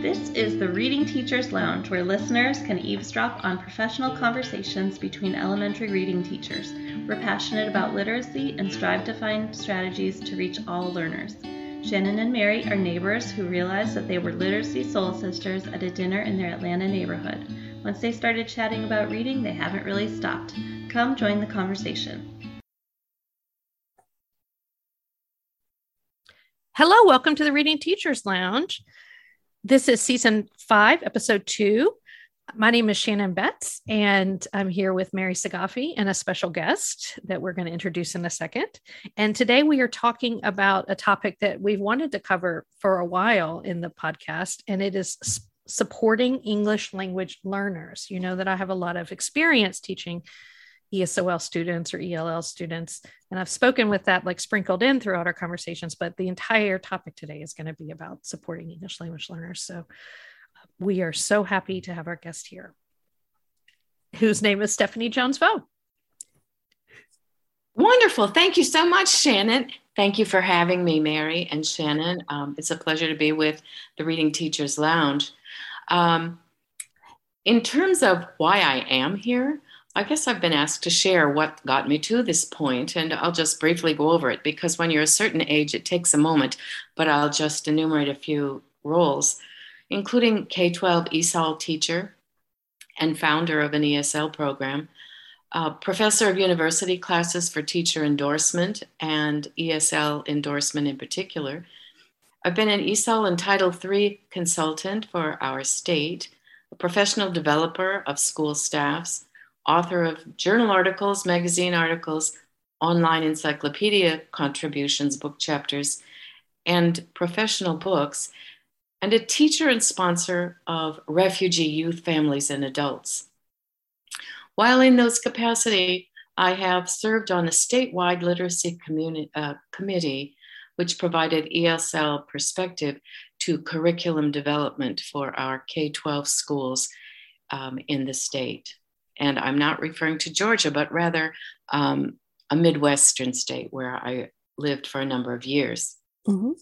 This is the Reading Teachers Lounge, where listeners can eavesdrop on professional conversations between elementary reading teachers. We're passionate about literacy and strive to find strategies to reach all learners. Shannon and Mary are neighbors who realized that they were literacy soul sisters at a dinner in their Atlanta neighborhood. Once they started chatting about reading, they haven't really stopped. Come join the conversation. Hello, welcome to the Reading Teachers Lounge. This is season five, episode two. My name is Shannon Betts, and I'm here with Mary Sagafi and a special guest that we're going to introduce in a second. And today we are talking about a topic that we've wanted to cover for a while in the podcast, and it is supporting English language learners. You know that I have a lot of experience teaching ESOL students or ELL students. And I've spoken with that like sprinkled in throughout our conversations, but the entire topic today is going to be about supporting English language learners. So uh, we are so happy to have our guest here, whose name is Stephanie Jones Vo. Wonderful. Thank you so much, Shannon. Thank you for having me, Mary and Shannon. Um, it's a pleasure to be with the Reading Teachers Lounge. Um, in terms of why I am here, I guess I've been asked to share what got me to this point, and I'll just briefly go over it because when you're a certain age, it takes a moment, but I'll just enumerate a few roles, including K 12 ESOL teacher and founder of an ESL program, uh, professor of university classes for teacher endorsement and ESL endorsement in particular. I've been an ESOL and Title III consultant for our state, a professional developer of school staffs author of journal articles, magazine articles, online encyclopedia contributions, book chapters, and professional books, and a teacher and sponsor of refugee youth families and adults. While in those capacity, I have served on a statewide literacy uh, committee, which provided ESL perspective to curriculum development for our K 12 schools um, in the state and I'm not referring to Georgia, but rather um, a Midwestern state where I lived for a number of years. Mm-hmm.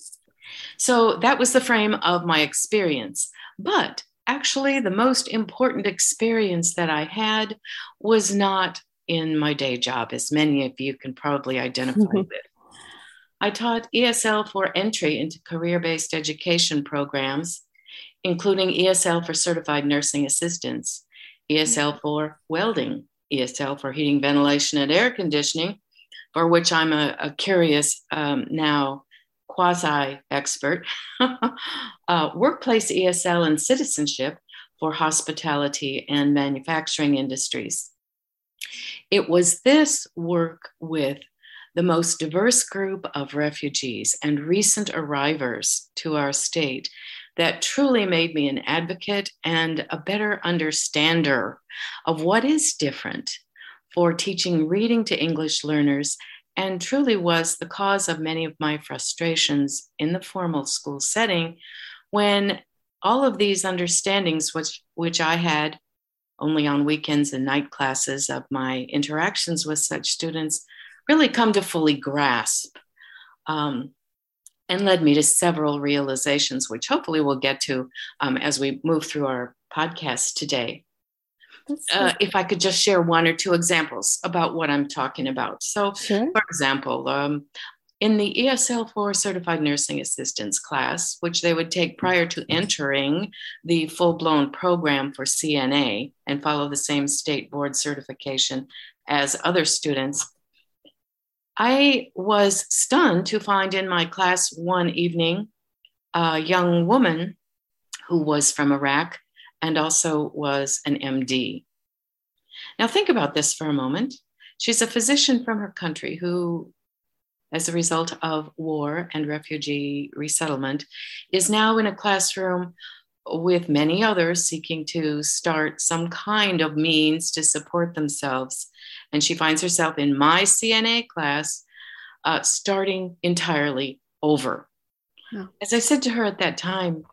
So that was the frame of my experience. But actually, the most important experience that I had was not in my day job, as many of you can probably identify with. I taught ESL for entry into career based education programs, including ESL for certified nursing assistants ESL for welding, ESL for heating, ventilation, and air conditioning, for which I'm a, a curious um, now quasi expert, uh, workplace ESL and citizenship for hospitality and manufacturing industries. It was this work with the most diverse group of refugees and recent arrivers to our state that truly made me an advocate and a better understander of what is different for teaching reading to English learners and truly was the cause of many of my frustrations in the formal school setting when all of these understandings which which I had only on weekends and night classes of my interactions with such students really come to fully grasp um, and led me to several realizations, which hopefully we'll get to um, as we move through our podcast today. Uh, if I could just share one or two examples about what I'm talking about. So, sure. for example, um, in the ESL for certified nursing assistants class, which they would take prior to entering the full blown program for CNA and follow the same state board certification as other students, I was stunned to find in my class one evening a young woman who was from Iraq and also was an MD. Now, think about this for a moment. She's a physician from her country who, as a result of war and refugee resettlement, is now in a classroom with many others seeking to start some kind of means to support themselves. And she finds herself in my CNA class, uh, starting entirely over. As I said to her at that time,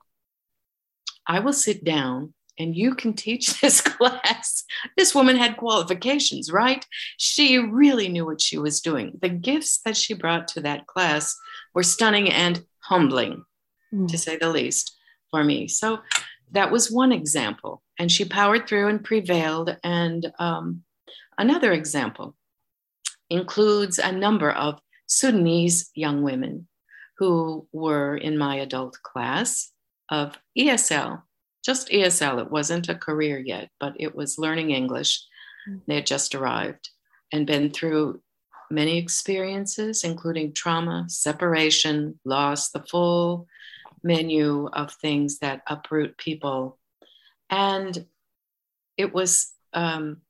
I will sit down and you can teach this class. This woman had qualifications, right? She really knew what she was doing. The gifts that she brought to that class were stunning and humbling, mm. to say the least, for me. So that was one example. And she powered through and prevailed. And um, another example includes a number of Sudanese young women who were in my adult class of ESL, just ESL. It wasn't a career yet, but it was learning English. Mm. They had just arrived and been through many experiences, including trauma, separation, loss, the full menu of things that uproot people. And it was um,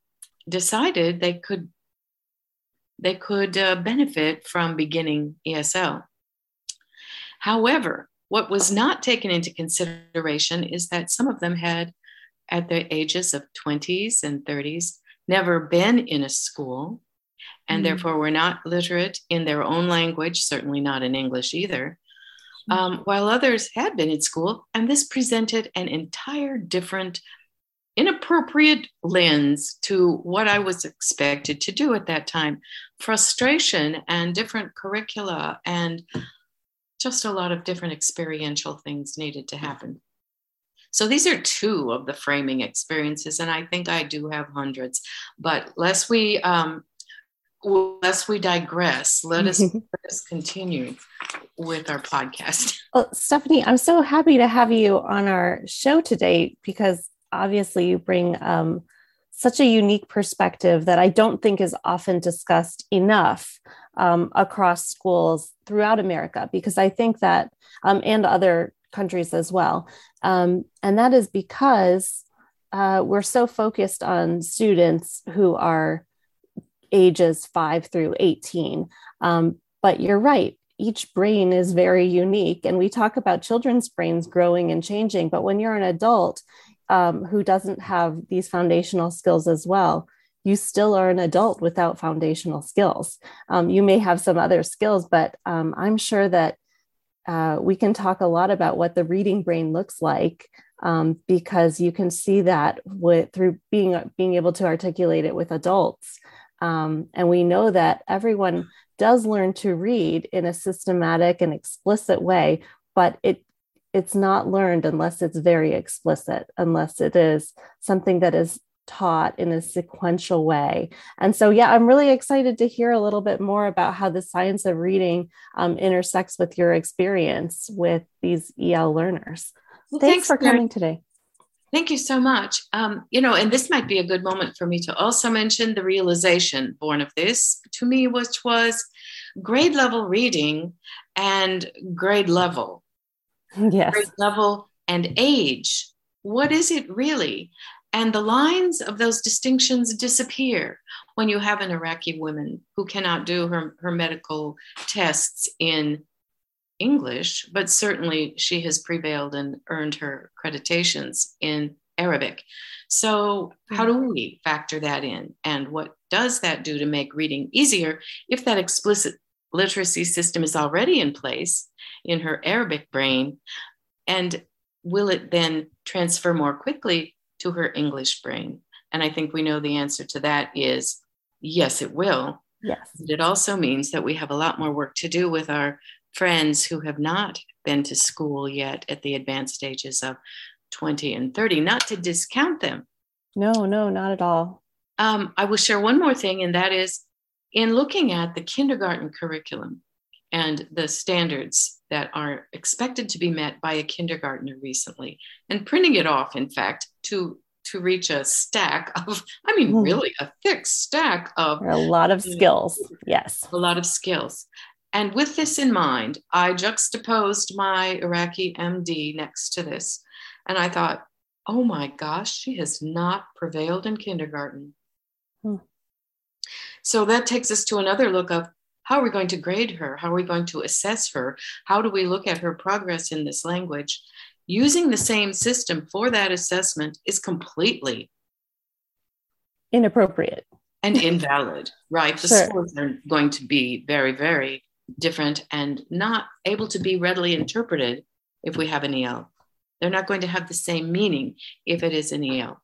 decided they could they could uh, benefit from beginning ESL. However, what was not taken into consideration is that some of them had, at the ages of 20s and 30s, never been in a school and mm therefore were not literate in their own language, certainly not in English either, mm um, while others had been in school. And this presented an entire different, inappropriate lens to what I was expected to do at that time frustration and different curricula and just a lot of different experiential things needed to happen. So these are two of the framing experiences, and I think I do have hundreds. But lest we um, lest we digress, let us, let us continue with our podcast. Well, Stephanie, I'm so happy to have you on our show today because obviously you bring um, such a unique perspective that I don't think is often discussed enough um, across schools throughout America, because I think that, um, and other countries as well. Um, and that is because uh, we're so focused on students who are ages five through 18. Um, but you're right, each brain is very unique. And we talk about children's brains growing and changing, but when you're an adult um, who doesn't have these foundational skills as well, you still are an adult without foundational skills. Um, you may have some other skills, but um, I'm sure that uh, we can talk a lot about what the reading brain looks like um, because you can see that with through being being able to articulate it with adults um, and we know that everyone does learn to read in a systematic and explicit way, but it it's not learned unless it's very explicit, unless it is something that is taught in a sequential way. And so, yeah, I'm really excited to hear a little bit more about how the science of reading um, intersects with your experience with these EL learners. Well, thanks, thanks, for coming today. Thank you so much. Um, you know, and this might be a good moment for me to also mention the realization born of this to me, which was grade level reading and grade level. Yes. Grade level and age. What is it really? And the lines of those distinctions disappear when you have an Iraqi woman who cannot do her, her medical tests in English, but certainly she has prevailed and earned her accreditations in Arabic. So, how do we factor that in? And what does that do to make reading easier if that explicit literacy system is already in place in her Arabic brain? And will it then transfer more quickly to her English brain? And I think we know the answer to that is yes, it will. Yes. It also means that we have a lot more work to do with our friends who have not been to school yet at the advanced stages of 20 and 30, not to discount them. No, no, not at all. Um, I will share one more thing, and that is in looking at the kindergarten curriculum and the standards that are expected to be met by a kindergartner recently, and printing it off, in fact, to to reach a stack of, I mean, hmm. really a thick stack of a lot of skills. Yes. A lot of skills. And with this in mind, I juxtaposed my Iraqi MD next to this. And I thought, oh my gosh, she has not prevailed in kindergarten. Hmm. So that takes us to another look of how are we going to grade her? How are we going to assess her? How do we look at her progress in this language? Using the same system for that assessment is completely inappropriate and invalid, right? The sure. scores are going to be very, very different and not able to be readily interpreted if we have an EL. They're not going to have the same meaning if it is an EL.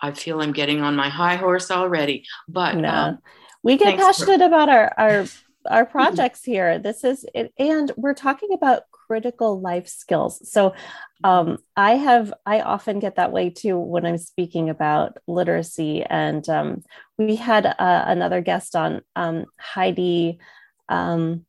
I feel I'm getting on my high horse already, but no. um, we get passionate for- about our our our projects here. This is it, and we're talking about critical life skills. So um, I have, I often get that way too when I'm speaking about literacy. And um, we had uh, another guest on, um, Heidi um,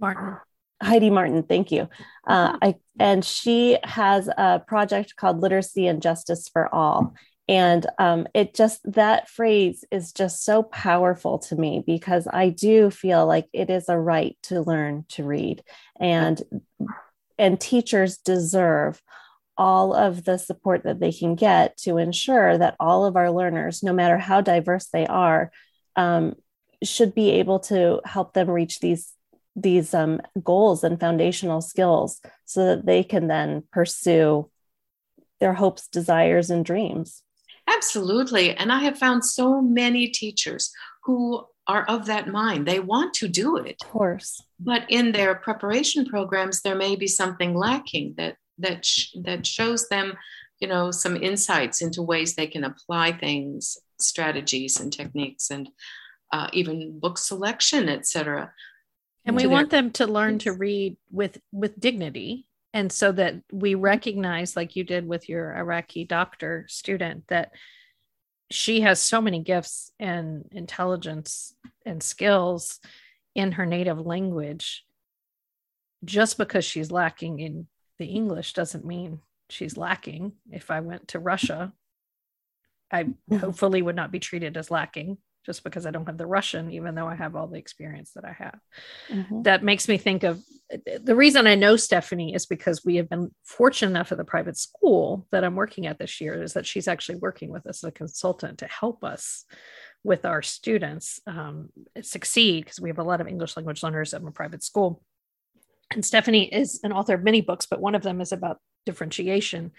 Martin. Heidi Martin, thank you. Uh, I, and she has a project called Literacy and Justice for All. And um, it just, that phrase is just so powerful to me because I do feel like it is a right to learn to read. And, and teachers deserve all of the support that they can get to ensure that all of our learners, no matter how diverse they are, um, should be able to help them reach these these um, goals and foundational skills so that they can then pursue their hopes desires and dreams Absolutely. And I have found so many teachers who are of that mind. They want to do it. Of course. But in their preparation programs, there may be something lacking that that sh- that shows them, you know, some insights into ways they can apply things, strategies and techniques, and uh, even book selection, etc. And we want them to learn to read with with dignity and so that we recognize like you did with your iraqi doctor student that she has so many gifts and intelligence and skills in her native language. Just because she's lacking in the english doesn't mean she's lacking. If i went to russia i hopefully would not be treated as lacking just because I don't have the Russian, even though I have all the experience that I have. Mm-hmm. That makes me think of the reason I know Stephanie is because we have been fortunate enough at the private school that I'm working at this year is that she's actually working with us as a consultant to help us with our students um, succeed because we have a lot of English language learners at my private school. And Stephanie is an author of many books, but one of them is about differentiation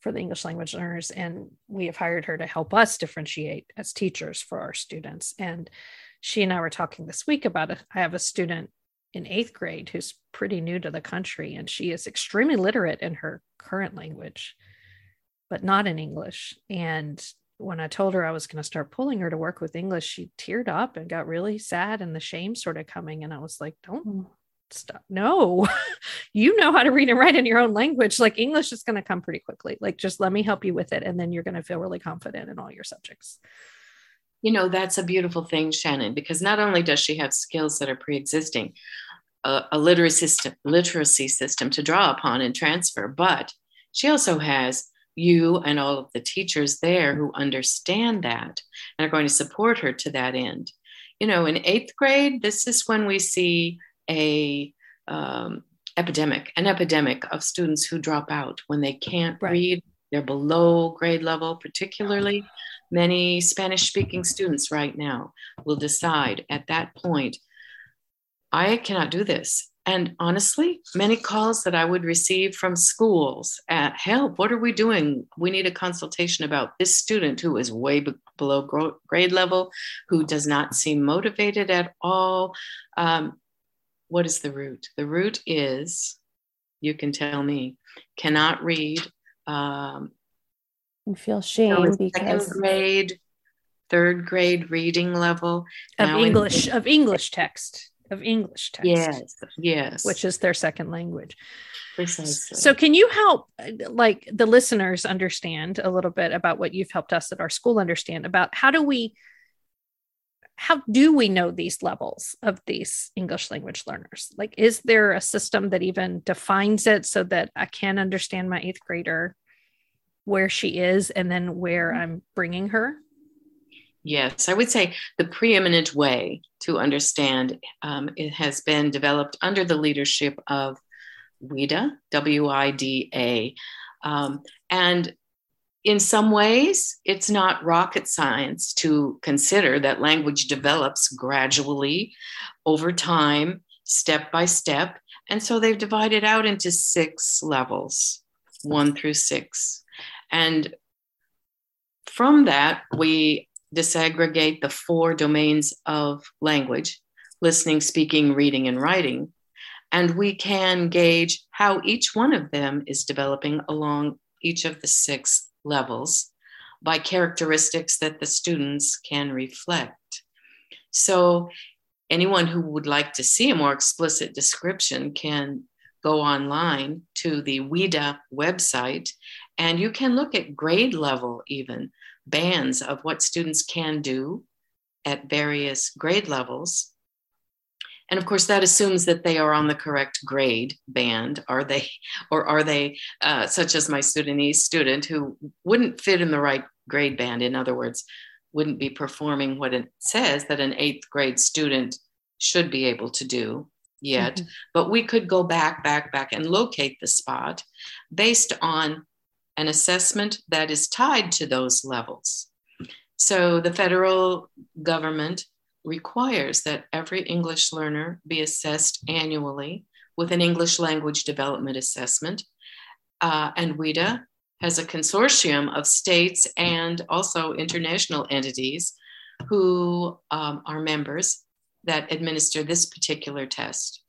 for the English language learners. And we have hired her to help us differentiate as teachers for our students. And she and I were talking this week about it. I have a student in eighth grade who's pretty new to the country, and she is extremely literate in her current language, but not in English. And when I told her I was going to start pulling her to work with English, she teared up and got really sad and the shame sort of coming. And I was like, don't stuff. No, you know how to read and write in your own language. Like English is going to come pretty quickly. Like just let me help you with it. And then you're going to feel really confident in all your subjects. You know, that's a beautiful thing, Shannon, because not only does she have skills that are pre existing, a, a literacy system, literacy system to draw upon and transfer, but she also has you and all of the teachers there who understand that and are going to support her to that end. You know, in eighth grade, this is when we see a um, epidemic, an epidemic of students who drop out when they can't right. read. They're below grade level, particularly many Spanish speaking students right now will decide at that point, I cannot do this. And honestly, many calls that I would receive from schools at help, what are we doing? We need a consultation about this student who is way be- below grade level, who does not seem motivated at all. Um, what is the root? The root is, you can tell me, cannot read. Um, you feel shame because second grade, third grade reading level of now English in, of English text of English text. Yes, yes, which is their second language. Precisely. So, can you help, like the listeners, understand a little bit about what you've helped us at our school understand about how do we how do we know these levels of these English language learners? Like, is there a system that even defines it so that I can understand my eighth grader where she is and then where mm-hmm. I'm bringing her? Yes, I would say the preeminent way to understand um, it has been developed under the leadership of WIDA, W I D A. Um, and in some ways, it's not rocket science to consider that language develops gradually over time, step by step. And so they've divided out into six levels, one through six. And from that, we disaggregate the four domains of language listening, speaking, reading, and writing. And we can gauge how each one of them is developing along each of the six levels by characteristics that the students can reflect. So, anyone who would like to see a more explicit description can go online to the WIDA website and you can look at grade level, even bands of what students can do at various grade levels. And of course, that assumes that they are on the correct grade band. Are they, or are they, uh, such as my Sudanese student who wouldn't fit in the right grade band? In other words, wouldn't be performing what it says that an eighth grade student should be able to do yet. Mm-hmm. But we could go back, back, back and locate the spot based on an assessment that is tied to those levels. So the federal government requires that every English learner be assessed annually with an English language development assessment. Uh, and WIDA has a consortium of states and also international entities who um, are members that administer this particular test.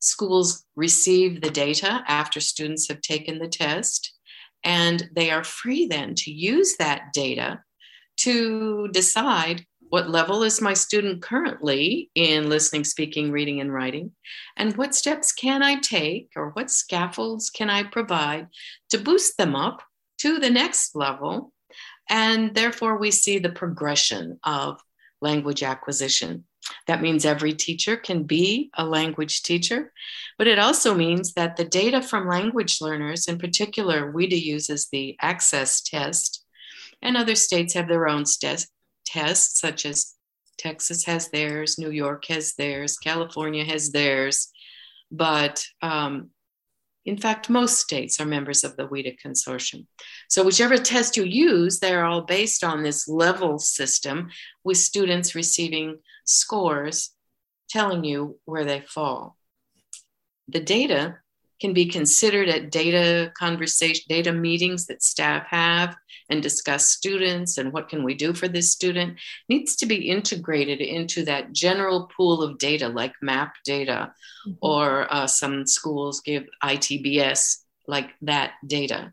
Schools receive the data after students have taken the test, and they are free then to use that data to decide what level is my student currently in listening, speaking, reading, and writing? And what steps can I take or what scaffolds can I provide to boost them up to the next level? And therefore, we see the progression of language acquisition. That means every teacher can be a language teacher, but it also means that the data from language learners, in particular, WIDA uses the access test, and other states have their own st- tests, such as Texas has theirs, New York has theirs, California has theirs. But um, in fact, most states are members of the WIDA consortium. So, whichever test you use, they're all based on this level system with students receiving scores telling you where they fall. The data can be considered at data conversation, data meetings that staff have and discuss students and what can we do for this student needs to be integrated into that general pool of data like map data mm-hmm. or uh, some schools give itbs like that data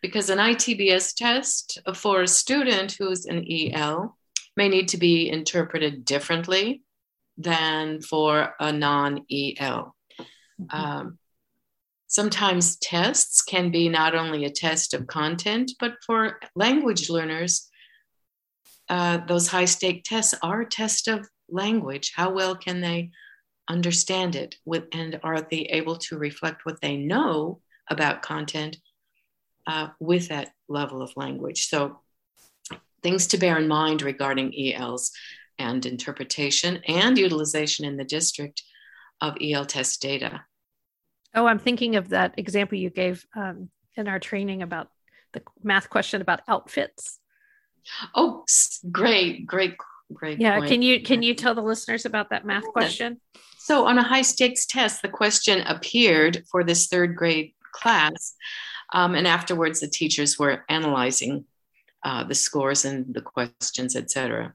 because an itbs test for a student who's an el may need to be interpreted differently than for a non-el mm-hmm. um, Sometimes tests can be not only a test of content, but for language learners, uh, those high stake tests are a test of language. How well can they understand it with, and are they able to reflect what they know about content uh, with that level of language? So, things to bear in mind regarding ELs and interpretation and utilization in the district of EL test data. Oh, I'm thinking of that example you gave um, in our training about the math question about outfits. Oh, great, great, great. Yeah, point. can you can you tell the listeners about that math question? So, on a high stakes test, the question appeared for this third grade class, um, and afterwards, the teachers were analyzing uh, the scores and the questions, etc.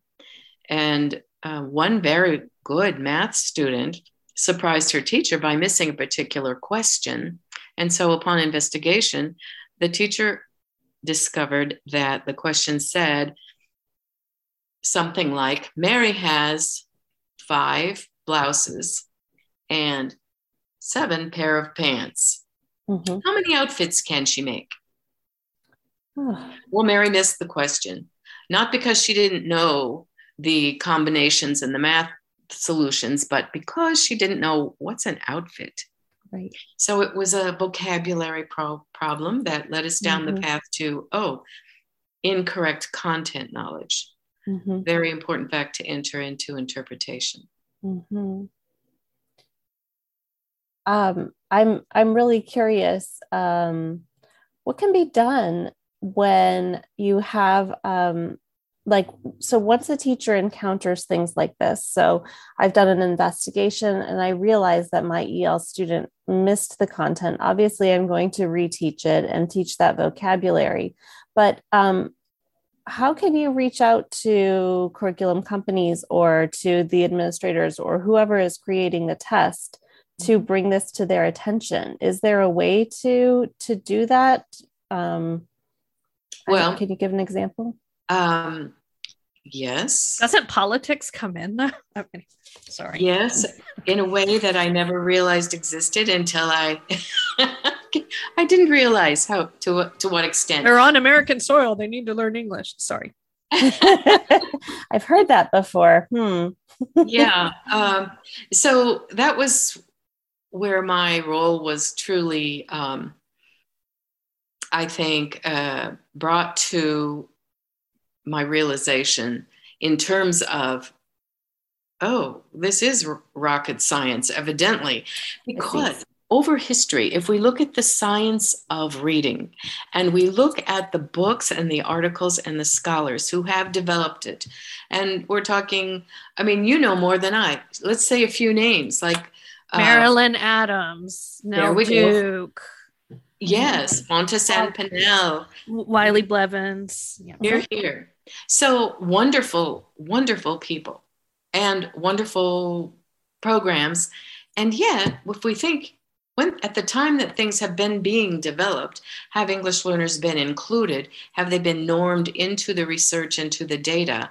And uh, one very good math student surprised her teacher by missing a particular question. And so, upon investigation, the teacher discovered that the question said something like Mary has five blouses and seven pair of pants. Mm-hmm. How many outfits can she make? well, Mary missed the question, not because she didn't know the combinations and the math solutions, but because she didn't know what's an outfit. Right. So it was a vocabulary pro- problem that led us down mm-hmm. the path to, oh, incorrect content knowledge. Mm-hmm. Very important fact to enter into interpretation. Mm-hmm. Um, I'm I'm really curious. Um, what can be done when you have um, like so once a teacher encounters things like this so i've done an investigation and i realized that my el student missed the content. Obviously i'm going to reteach it and teach that vocabulary but um, how can you reach out to curriculum companies or to the administrators or whoever is creating the test to mm-hmm. bring this to their attention? Is there a way to to do that? Um, well can you give an example um, Yes. Doesn't politics come in though? Okay. Sorry. Yes, in a way that I never realized existed until I I didn't realize how to what- to what extent. They're on American soil. They need to learn English. Sorry. I've heard that before. Hmm. yeah. Um, so that was where my role was truly, um, I think, uh, brought to my realization in terms of, oh, this is rocket science, evidently, because over history, if we look at the science of reading and we look at the books and the articles and the scholars who have developed it, and we're talking, I mean, you know more than I. Let's say a few names like uh, Marilyn Adams, there Nell we go. Duke, Mm-hmm. Yes, Fountas and Pinnell. Wiley Blevins. Yeah. Here, here. So wonderful, wonderful people and wonderful programs. And yet, if we think when at the time that things have been being developed, have English learners been included? Have they been normed into the research, into the data?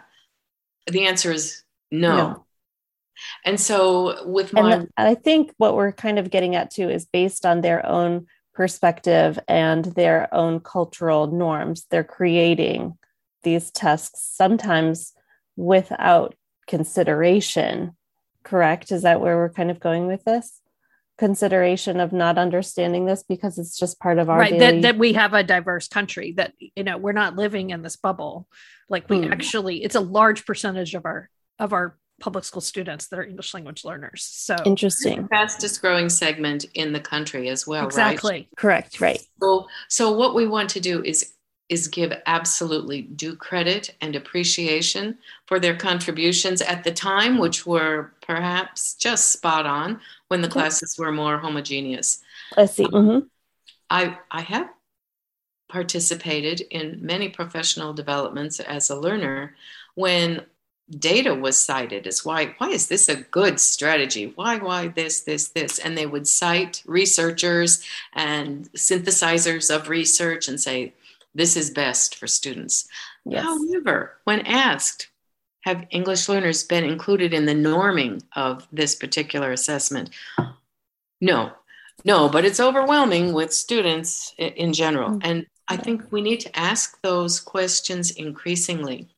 The answer is no. No. And so with And my th- I think what we're kind of getting at too is based on their own perspective and their own cultural norms. They're creating these tests sometimes without consideration. Correct? Is that where we're kind of going with this? Consideration of not understanding this because it's just part of our right daily. that, that we have a diverse country that you know we're not living in this bubble like we Hmm. actually it's a large percentage of our of our public school students that are english language learners so Interesting. fastest growing segment in the country as well, right? exactly Correct. Right. So, so what we want to do is is give absolutely due credit and appreciation for their contributions at the time, which were perhaps just spot on when the Okay. classes were more homogeneous. I see. Mhm. I I have participated in many professional developments as a learner when data was cited as why why is this a good strategy? Why why this this this? And they would cite researchers and synthesizers of research and say this is best for students. Yes. however when asked have english learners been included in the norming of this particular assessment? No. No but it's overwhelming with students in general. Mm. and i think we need to ask those questions increasingly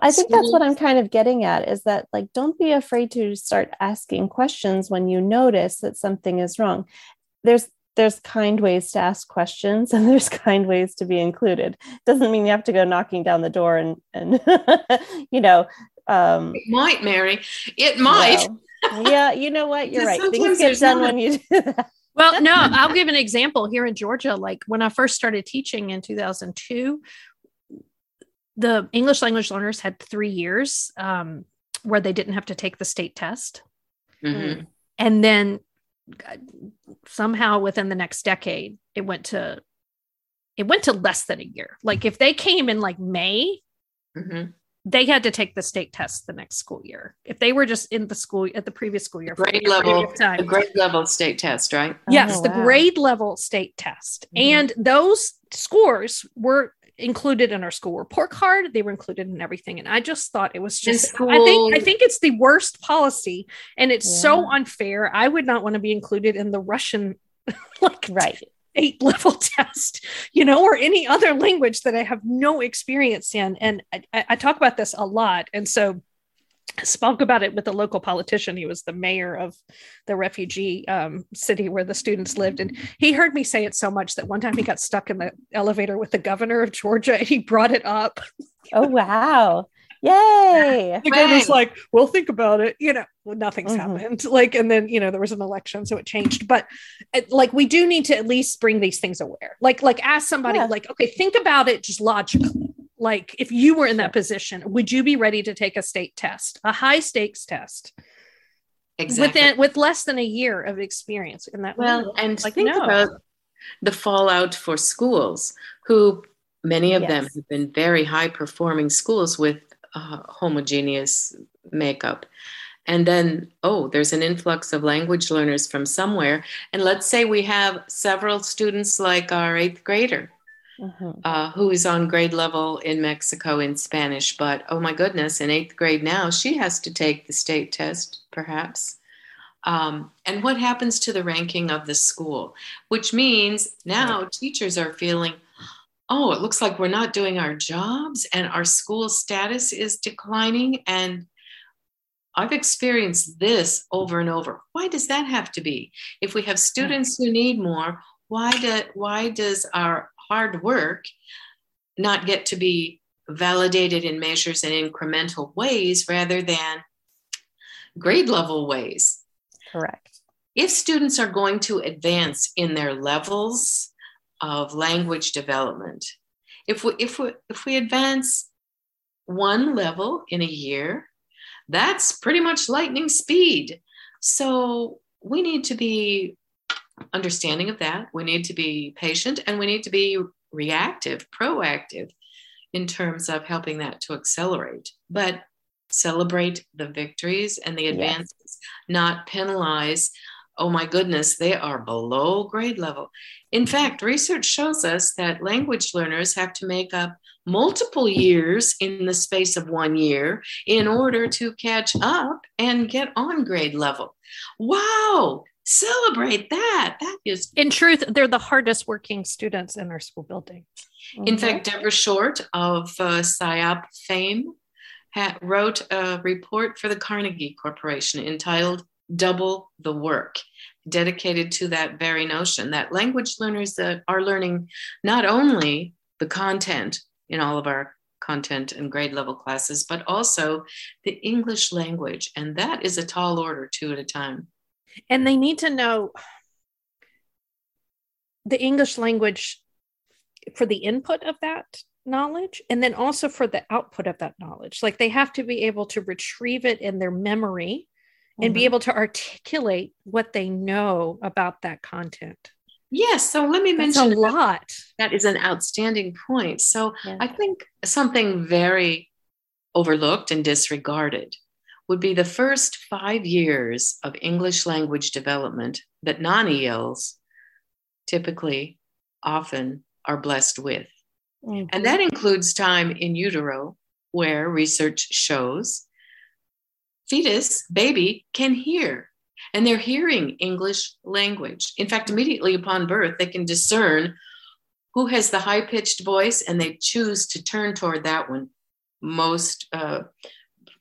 I think that's what I'm kind of getting at is that like don't be afraid to start asking questions when you notice that something is wrong. There's there's kind ways to ask questions and there's kind ways to be included. Doesn't mean you have to go knocking down the door and and you know um it might mary it might well, yeah, you know what? You're right. Things sometimes get there's done not- when you do that. well no i'll give an example here in georgia like when i first started teaching in 2002 the english language learners had three years um, where they didn't have to take the state test. Mhm. and then uh, somehow within the next decade it went to it went to less than a year. Like if they came in like may Mhm. they had to take the state test the next school year. If they were just in the school at the previous school year for a grade level time. the grade level state test right? Yes Oh, the grade level state test. Mhm. and those scores were included in our school report card. They were included in everything. And i just thought it was just i think i think it's the worst policy. And it's so unfair. I would not want to be included in the russian like Right. state level test you know or any other language that i have no experience in. And i, I talk about this a lot. And so spoke about it with a local politician he was the mayor of the refugee um, city where the students lived and he heard me say it so much that one time he got stuck in the elevator with the governor of georgia and he brought it up Oh wow. Yay. the governor's Right. like we'll think about it you know well, nothing's Mhm. happened like and then you know there was an election so it changed but uh, like we do need to at least bring these things aware like like ask somebody Yeah. like okay think about it just logically like if you were in that position would you be ready to take a state test a high stakes test exactly within with less than a year of experience in that Well, and Like, think no. about the fallout for schools, who many of them have been very high performing schools with uh, homogeneous makeup. And then, oh, there's an influx of language learners from somewhere. And let's say we have several students like our eighth grader mm-hmm. uh, who is on grade level in Mexico in Spanish. But oh my goodness, in eighth grade now, she has to take the state test, perhaps. Um, and what happens to the ranking of the school? Which means now teachers are feeling, oh, it looks like we're not doing our jobs and our school status is declining. And I've experienced this over and over. Why does that have to be? If we have students who need more, why, do, why does our hard work not get to be validated in measures in incremental ways rather than grade level ways? Correct. If students are going to advance in their levels of language development, if we, if we, if we advance one level in a year, that's pretty much lightning speed. So we need to be understanding of that. We need to be patient and we need to be reactive, proactive in terms of helping that to accelerate. But celebrate the victories and the advances, yes. not penalize. Oh my goodness, they are below grade level. In mm-hmm. fact, research shows us that language learners have to make up multiple years in the space of one year in order to catch up and get on grade level. Wow, celebrate that. That is. In truth, they're the hardest working students in our school building. In mm-hmm. fact, Deborah Short of uh, SIOP fame ha- wrote a report for the Carnegie Corporation entitled Double the Work, dedicated to that very notion that language learners that are learning not only the content in all of our content and grade level classes, but also the English language. And that is a tall order, two at a time. And they need to know the English language for the input of that knowledge and then also for the output of that knowledge. Like they have to be able to retrieve it in their memory mm-hmm. and be mm-hmm. able to articulate what they know about that content. Yes. So let me That's mention a lot. That is an outstanding point. So yeah. I think something very overlooked and disregarded would be the first five years of English language development that non ELs typically often are blessed with. Mm-hmm. And that includes time in utero, where research shows fetus, baby, can hear and they're hearing English language. In fact, immediately upon birth, they can discern who has the high pitched voice and they choose to turn toward that one most uh,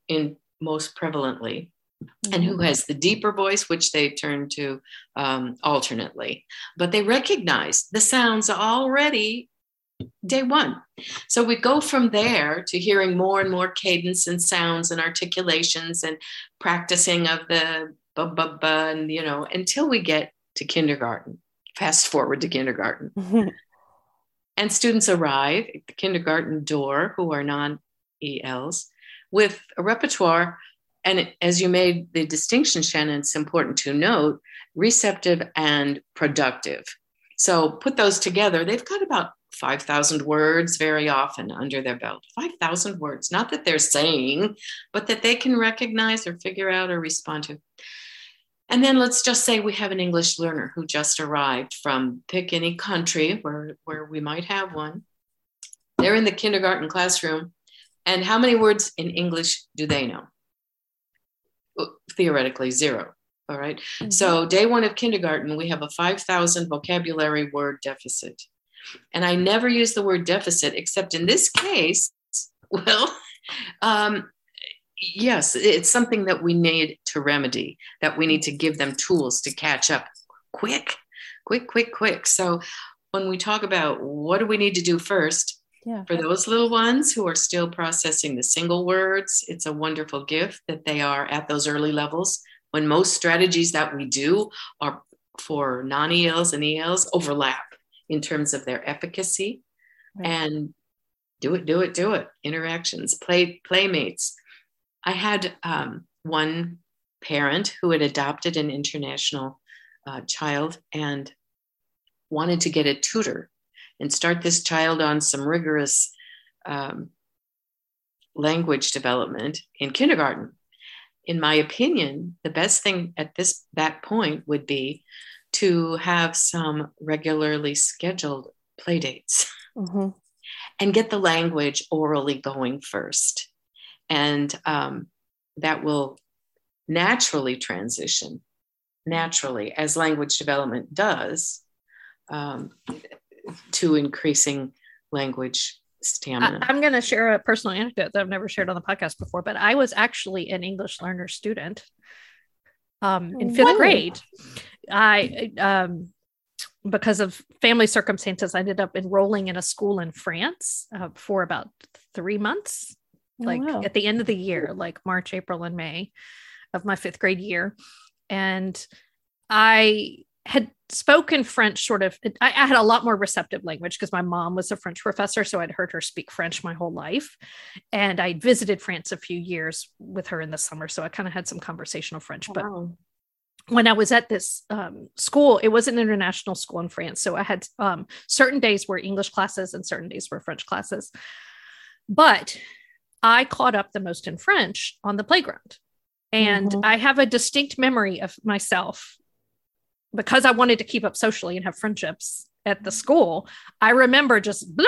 in most prevalently mm-hmm. and who mm-hmm. has the deeper voice which they turn to um, alternately but they recognize the sounds already day one so we go from there to hearing more and more cadence and sounds and articulations and practicing of the blah, blah, blah, and you know, until we get to kindergarten. Fast forward to kindergarten. and students arrive at the kindergarten door who are non ELs with a repertoire. And as you made the distinction, Shannon, it's important to note receptive and productive. So put those together, they've got about 5,000 words very often under their belt. 5,000 words, not that they're saying, but that they can recognize or figure out or respond to. And then let's just say we have an English learner who just arrived from pick any country where, where we might have one. They're in the kindergarten classroom. And how many words in English do they know? Theoretically, zero. All right? mm-hmm. So, day one of kindergarten, we have a 5,000 vocabulary word deficit. And I never use the word deficit, except in this case, well, um, yes, it's something that we need to remedy, that we need to give them tools to catch up quick, quick, quick, quick. So when we talk about what do we need to do first, yeah. for those little ones who are still processing the single words, it's a wonderful gift that they are at those early levels when most strategies that we do are for non ELs and ELs overlap in terms of their efficacy. Right. And do it, do it, do it. Interactions, play, playmates, I had um, one parent who had adopted an international uh, child and wanted to get a tutor and start this child on some rigorous um, language development in kindergarten. In my opinion, the best thing at this that point would be to have some regularly scheduled play dates mm-hmm. and get the language orally going first. And um, that will naturally transition, naturally, as language development does, um, to increasing language stamina. I, am going to share a personal anecdote that I've never shared on the podcast before, but I was actually an English learner student um, in fifth grade. I, um, because of family circumstances, I ended up enrolling in a school in France uh, for about three months, oh, like wow. at the end of the year, like March, April, and May of my fifth grade year. And I had spoken French sort of, I, I had a lot more receptive language because my mom was a French professor. So I'd heard her speak French my whole life. And I'd visited France a few years with her in the summer. So I kind of had some conversational French. But wow. when I was at this um, school, it was an international school in France. So I had um, certain days were English classes and certain days were French classes. But I caught up the most in French on the playground. And mm-hmm. I have a distinct memory of myself because I wanted to keep up socially and have friendships at the mm-hmm. school, I remember just blah,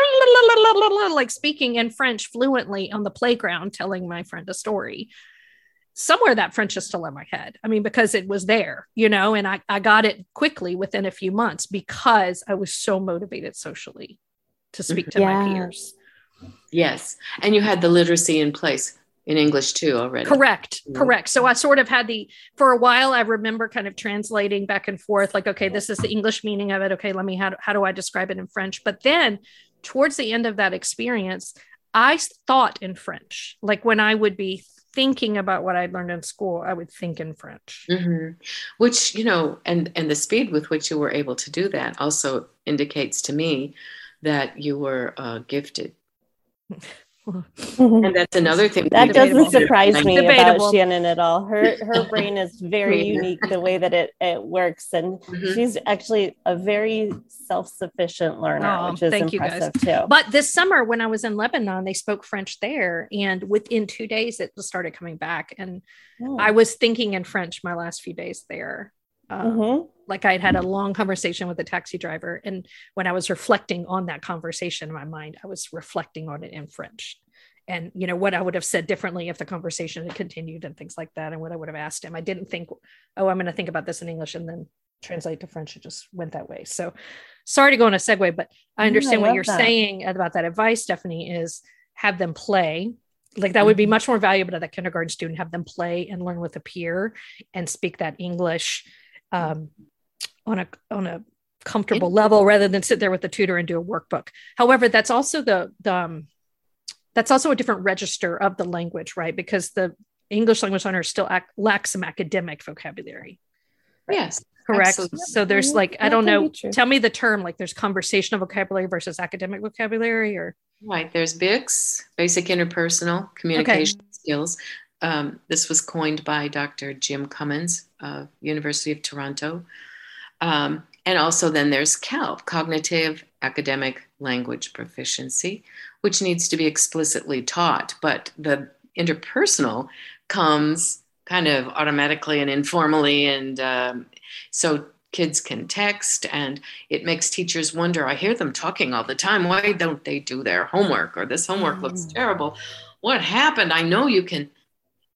blah, blah, like speaking in French fluently on the playground, telling my friend a story. Somewhere that French is still in my head. I mean, because it was there, you know, and I, I got it quickly within a few months because I was so motivated socially to speak to yeah. my peers. Yes. And you had the literacy in place in English too already. Correct. Mm-hmm. Correct. So I sort of had the for a while I remember kind of translating back and forth like okay this is the English meaning of it okay let me how, how do I describe it in French but then towards the end of that experience I thought in French like when I would be thinking about what I'd learned in school I would think in French. Mm-hmm. Which you know and and the speed with which you were able to do that also indicates to me that you were uh, gifted. and that's another thing that debatable. doesn't surprise me debatable. about Shannon at all. Her her brain is very unique the way that it, it works, and mm-hmm. she's actually a very self sufficient learner, oh, which is impressive too. But this summer, when I was in Lebanon, they spoke French there, and within two days, it started coming back, and oh. I was thinking in French my last few days there. Um, mm-hmm. Like I had had a long conversation with a taxi driver, and when I was reflecting on that conversation in my mind, I was reflecting on it in French, and you know what I would have said differently if the conversation had continued and things like that, and what I would have asked him. I didn't think, oh, I'm going to think about this in English and then translate to French. It just went that way. So, sorry to go on a segue, but I understand I what you're that. saying about that advice, Stephanie. Is have them play like that would be mm-hmm. much more valuable to that kindergarten student have them play and learn with a peer and speak that english um, on a on a comfortable level rather than sit there with the tutor and do a workbook. However, that's also the, the um, that's also a different register of the language, right? Because the English language learner still act, lacks some academic vocabulary. Right? Yes. Correct. Absolutely. So there's like, I don't know, tell me the term, like there's conversational vocabulary versus academic vocabulary or. Right. There's BICS, basic interpersonal communication okay. skills. Um, this was coined by Dr. Jim Cummins of University of Toronto. Um, and also then there's CALP, cognitive academic language proficiency, which needs to be explicitly taught. But the interpersonal comes kind of automatically and informally. And um, so kids can text and it makes teachers wonder i hear them talking all the time why don't they do their homework or this homework mm. looks terrible what happened i know you can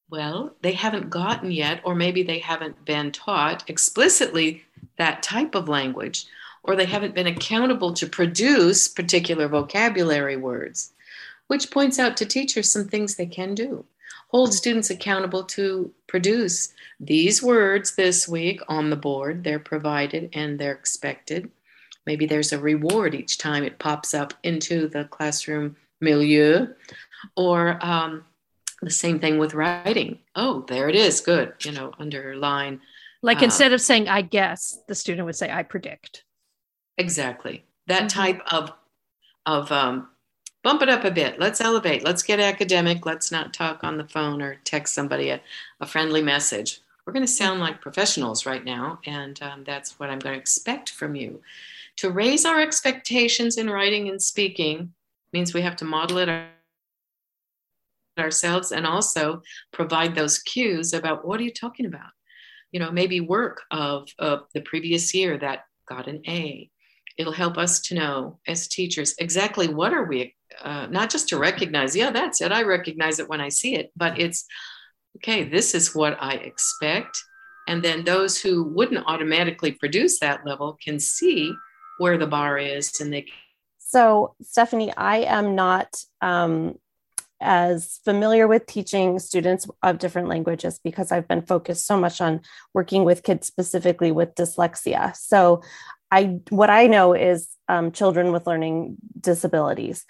well, they haven't gotten yet, or maybe they haven't been taught explicitly that type of language, or they haven't been accountable to produce particular vocabulary words, which points out to teachers some things they can do. Hold students accountable to produce these words this week on the board. They're provided and they're expected. Maybe there's a reward each time it pops up into the classroom milieu, or um, the same thing with writing. Oh, there it is. Good. You know, underline. Like uh, instead of saying I guess, the student would say I predict. Exactly. That mm-hmm. type of of um, bump it up a bit. Let's elevate. Let's get academic. Let's not talk on the phone or text somebody a, a friendly message. We're going to sound like professionals right now, and um, that's what I'm going to expect from you. To raise our expectations in writing and speaking means we have to model it ourselves and also provide those cues about what are you talking about you know maybe work of, of the previous year that got an a it'll help us to know as teachers exactly what are we uh, not just to recognize yeah that's it i recognize it when i see it but it's okay this is what i expect and then those who wouldn't automatically produce that level can see where the bar is and they Can. so stephanie i am not um, as familiar with teaching students of different languages because I've been focused so much on working with kids specifically with dyslexia. So I what I know is um, children with learning disabilities.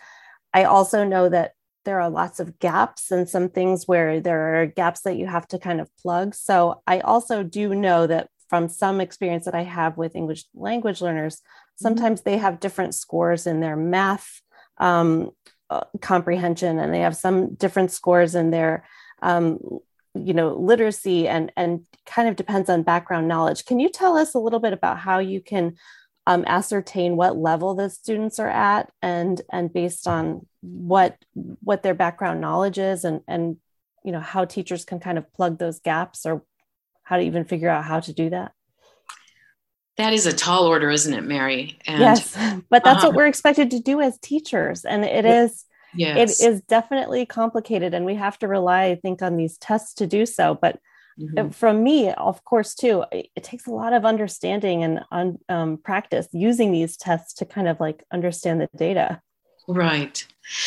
I also know that there are lots of gaps and some things where there are gaps that you have to kind of plug. So I also do know that from some experience that I have with English language learners, mm-hmm. sometimes they have different scores in their math um, uh, comprehension and they have some different scores in their um, you know literacy and and kind of depends on background knowledge. Can you tell us a little bit about how you can um, ascertain what level the students are at and and based on what what their background knowledge is and and you know how teachers can kind of plug those gaps or how to even figure out how to do that that is a tall order, isn't it, Mary? And, yes, but that's uh what we're expected to do as teachers, and it is. Yes. It is definitely complicated, and we have to rely, I think, on these tests to do so. But mm-hmm. from me, of course, too, it, takes a lot of understanding and um, practice using these tests to kind of like understand the data. Right.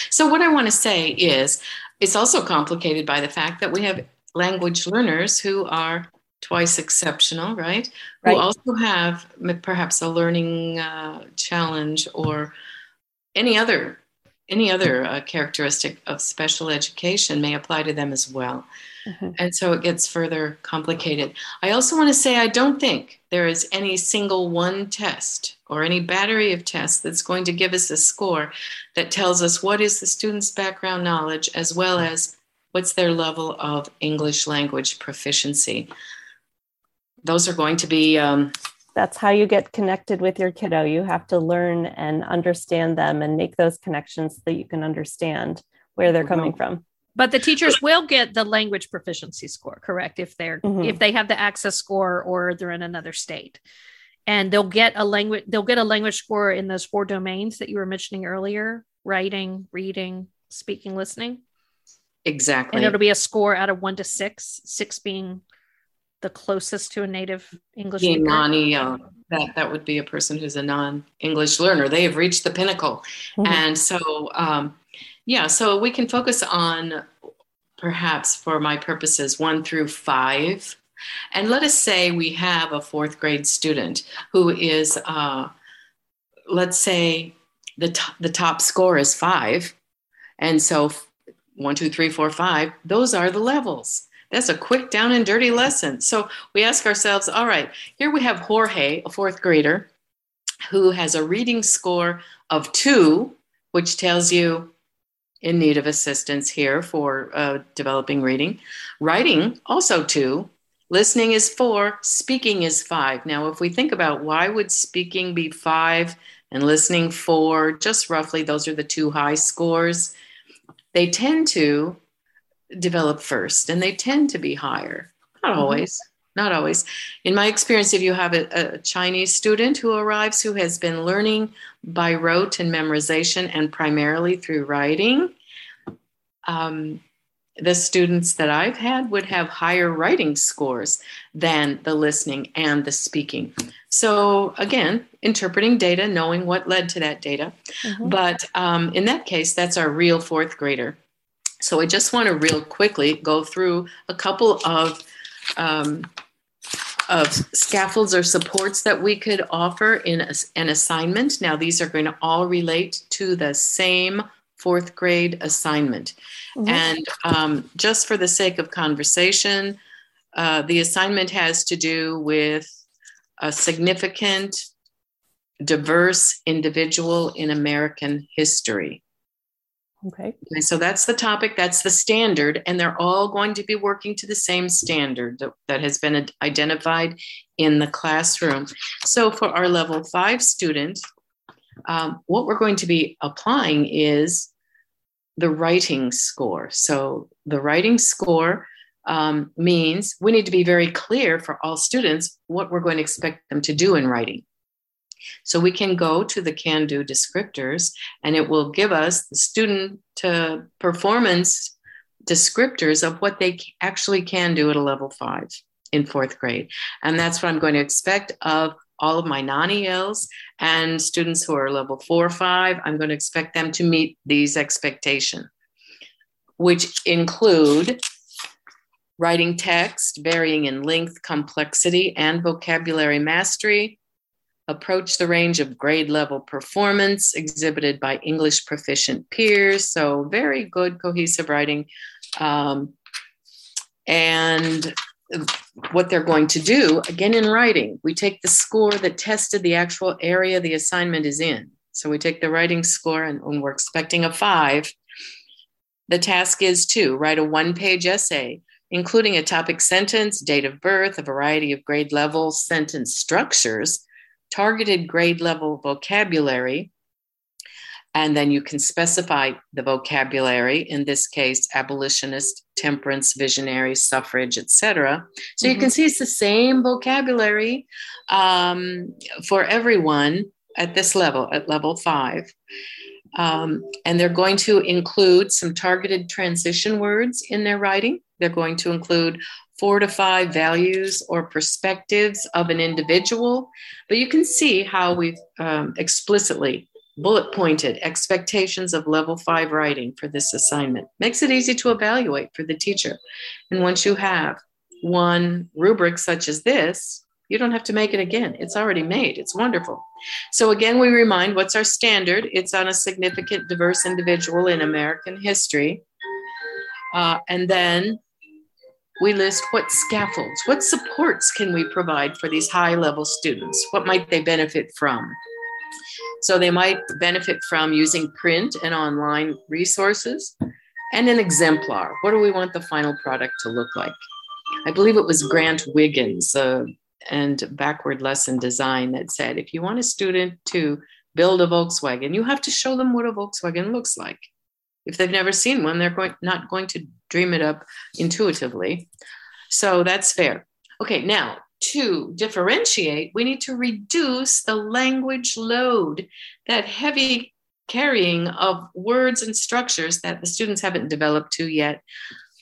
So, what I want to say is, it's also complicated by the fact that we have language learners who are twice exceptional, right? right? Who also have perhaps a learning uh, challenge or any other any other uh, characteristic of special education may apply to them as well. Mm-hmm. And so it gets further complicated. I also want to say I don't think there is any single one test or any battery of tests that's going to give us a score that tells us what is the student's background knowledge as well as what's their level of English language proficiency those are going to be um, that's how you get connected with your kiddo. You have to learn and understand them and make those connections so that you can understand where they're coming from. But the teachers will get the language proficiency score correct? If they're mm-hmm. if they have the access score or they're in another state. And they'll get a language they'll get a language score in those four domains that you were mentioning earlier writing reading speaking listening. Exactly. And it'll be a score out of one to six six being the closest to a native English speaker? Nani, uh, that that would be a person who's a non-English learner. They have reached the pinnacle, mm-hmm. and so um, yeah, so we can focus on perhaps for my purposes one through five, and let us say we have a fourth grade student who is, uh, let's say, the t- the top score is five, and so one, two, three, four, five. Those are the levels that's a quick down and dirty lesson. So we ask ourselves, all right, here we have Jorge, a fourth grader, who has a reading score of two, which tells you in need of assistance here for uh, developing reading. Writing, also two. Listening is four. Speaking is five. Now, if we think about why would speaking be five and listening four, just roughly, those are the two high scores. They tend to develop first and they tend to be higher. Not mm-hmm. always not always. In my experience if you have a, a, chinese student who arrives who has been learning by rote and memorization and primarily through writing um, the students that i've had would have higher writing scores than the listening and the speaking. So again interpreting data knowing what led to that data. Mm-hmm. but um, in that case that's our real fourth grader so I just want to real quickly go through a couple of um, of scaffolds or supports that we could offer in a, an assignment. Now these are going to all relate to the same fourth grade assignment. Mm-hmm. And um, just for the sake of conversation, uh, the assignment has to do with a significant, diverse individual in American history. Okay. okay. So that's the topic, that's the standard, and they're all going to be working to the same standard that, that has been identified in the classroom. So for our level five student, um, what we're going to be applying is the writing score. So the writing score um, means we need to be very clear for all students what we're going to expect them to do in writing. So we can go to the can do descriptors and it will give us the student to performance descriptors of what they actually can do at a level five in fourth grade. And that's what I'm going to expect of all of my non ELs and students who are level four or five. I'm going to expect them to meet these expectations, which include writing text varying in length, complexity, and vocabulary mastery, approach the range of grade level performance exhibited by English proficient peers. So, very good cohesive writing. Um, and what they're going to do, again in writing, we take the score that tested the actual area the assignment is in. So we take the writing score, and when we're expecting a five, the task is to write a one page essay, including a topic sentence, date of birth, a variety of grade level sentence structures, targeted grade level vocabulary, and then you can specify the vocabulary in this case abolitionist temperance visionary suffrage etc so mm-hmm. you can mm-hmm. see it's the same vocabulary um, for everyone at this level at level five um, and they're going to include some targeted transition words in their writing they're going to include four to five values or perspectives of an individual but you can see how we've um, explicitly bullet pointed expectations of level five writing for this assignment. Makes it easy to evaluate for the teacher. And once you have one rubric such as this, you don't have to make it again. It's already made. It's wonderful. So, again, we remind what's our standard? It's on a significant diverse individual in American history. Uh, and then we list what scaffolds, what supports can we provide for these high level students? What might they benefit from? So they might benefit from using print and online resources and an exemplar. What do we want the final product to look like? I believe it was Grant Wiggins uh, and Backward Lesson Design that said if you want a student to build a Volkswagen, you have to show them what a Volkswagen looks like. If they've never seen one, they're going, not going to dream it up intuitively. So that's fair. Okay, now to differentiate, we need to reduce the language load, that heavy carrying of words and structures that the students haven't developed to yet.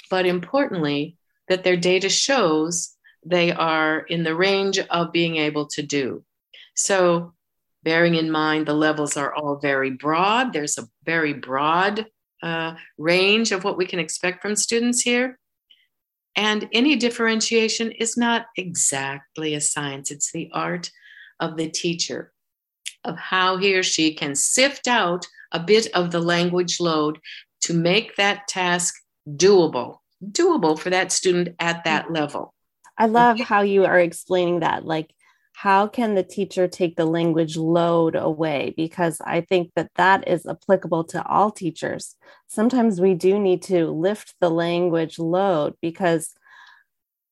But importantly, that their data shows they are in the range of being able to do. So, bearing in mind the levels are all very broad, there's a very broad uh, range of what we can expect from students here. And any differentiation is not exactly a science, it's the art of the teacher, of how he or she can sift out a bit of the language load to make that task doable, doable for that student at that level. I love how you are explaining that. Like, how can the teacher take the language load away? Because i think that that is applicable to all teachers. Sometimes we do need to lift the language load because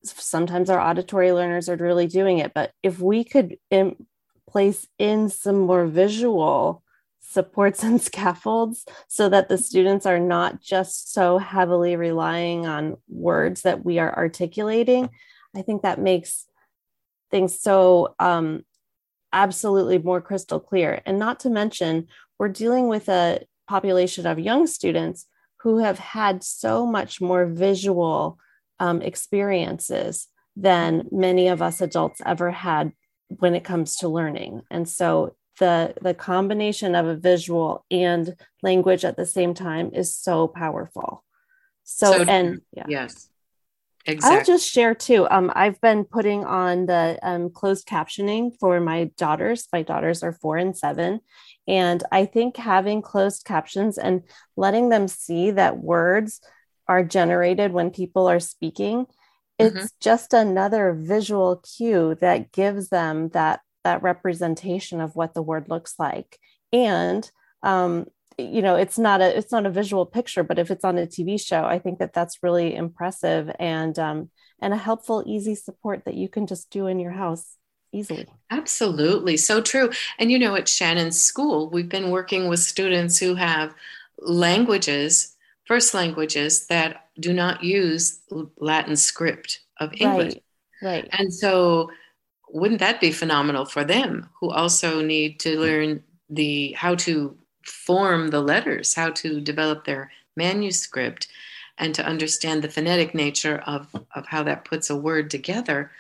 sometimes our auditory learners are really doing it. But if we could in, place in some more visual supports and scaffolds so that the students are not just so heavily relying on words that we are articulating i think that makes things so um, absolutely more crystal clear. And not to mention, we're dealing with a population of young students who have had so much more visual um, experiences than many of us adults ever had when it comes to learning. And so the the combination of a visual and language at the same time is so powerful. So, so and yeah. Yes. Exactly. I'll just share too. Um, I've been putting on the um, closed captioning for my daughters. My daughters are four and seven. And I think having closed captions and letting them see that words are generated when people are speaking, mm-hmm. it's just another visual cue that gives them that that representation of what the word looks like. And um, you know it's not a it's not a visual picture but if it's on a tv show i think that that's really impressive and um, and a helpful easy support that you can just do in your house easily. Absolutely. So true. And you know at shannon's school we've been working with students who have languages first languages that do not use latin script of english. Right, right. and so wouldn't that be phenomenal for them who also need to learn the how to form the letters, how to develop their manuscript, and to understand the phonetic nature of, of how that puts a word together?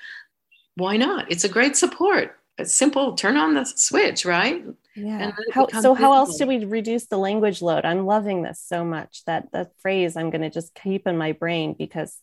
Why not? It's a great support. It's simple, turn on the switch, right? Yeah. How, so how else do we reduce the language load? I'm loving this so much that that phrase I'm going to just keep in my brain because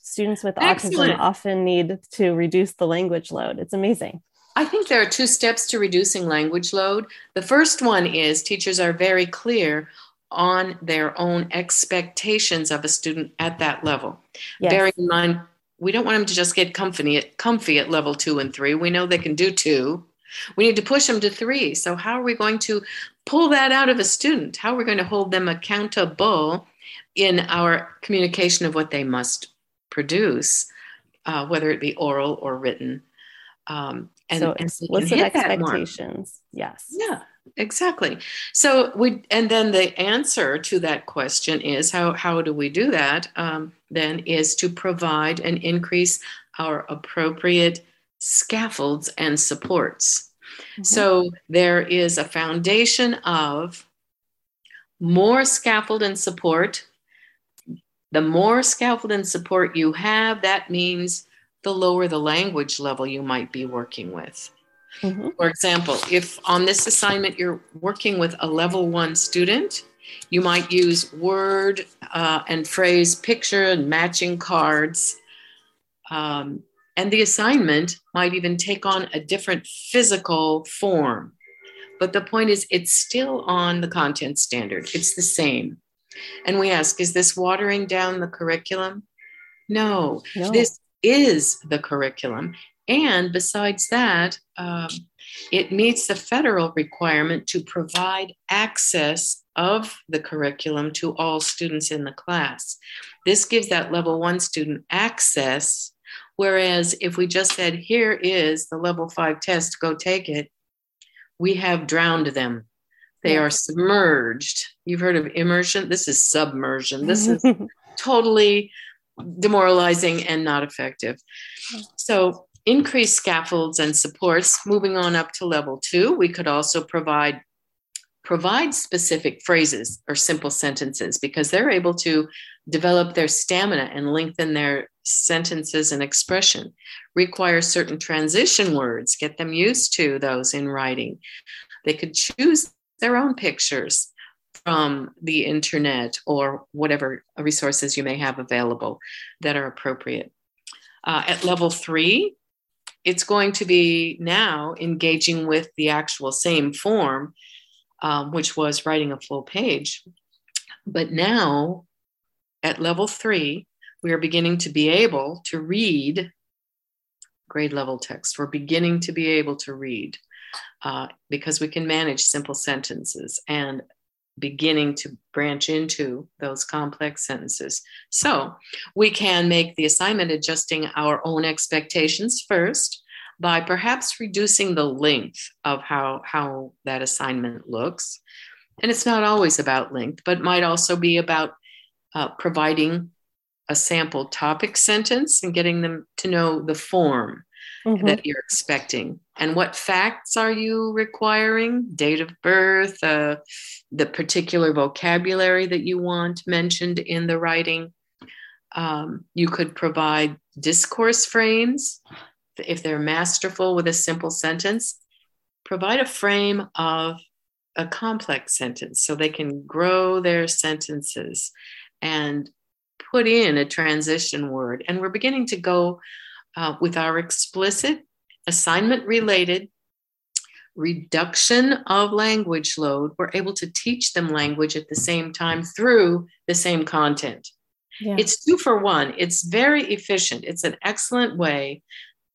students with Excellent. autism often need to reduce the language load. It's amazing. I think there are two steps to reducing language load. The first one is teachers are very clear on their own expectations of a student at that level. Yes. Bearing in mind, we don't want them to just get comfy at, comfy at level two and three. We know they can do two. We need to push them to three. So, how are we going to pull that out of a student? How are we going to hold them accountable in our communication of what they must produce, uh, whether it be oral or written? Um, and, so explicit expectations. Yes. Yeah, exactly. So we, and then the answer to that question is how how do we do that? Um, then is to provide and increase our appropriate scaffolds and supports. Mm-hmm. So there is a foundation of more scaffold and support. The more scaffold and support you have, that means the lower the language level you might be working with. Mm-hmm. For example, if on this assignment you're working with a level one student, you might use word uh, and phrase picture and matching cards. Um, and the assignment might even take on a different physical form. But the point is, it's still on the content standard, it's the same. And we ask, is this watering down the curriculum? No, no. this is the curriculum. And besides that, um, it meets the federal requirement to provide access of the curriculum to all students in the class. This gives that level one student access. Whereas if we just said, here is the level five test, go take it, we have drowned them. They are submerged. You've heard of immersion. This is submersion. This is totally demoralizing and not effective. So, increased scaffolds and supports. Moving on up to level two, we could also provide provide specific phrases or simple sentences because they're able to develop their stamina and lengthen their sentences and expression require certain transition words get them used to those in writing they could choose their own pictures from the internet or whatever resources you may have available that are appropriate. Uh, at level three, it's going to be now engaging with the actual same form, um, which was writing a full page. But now, at level three, we are beginning to be able to read grade level text. We're beginning to be able to read uh, because we can manage simple sentences and beginning to branch into those complex sentences. So we can make the assignment adjusting our own expectations first by perhaps reducing the length of how, how that assignment looks. And it's not always about length, but might also be about uh, providing a sample topic sentence and getting them to know the form mm-hmm. that you're expecting. And what facts are you requiring? Date of birth, uh, the particular vocabulary that you want mentioned in the writing. Um, you could provide discourse frames if they're masterful with a simple sentence. Provide a frame of a complex sentence so they can grow their sentences and put in a transition word. And we're beginning to go uh, with our explicit assignment related reduction of language load, we're able to teach them language at the same time through the same content. Yeah. It's two for one. It's very efficient. It's an excellent way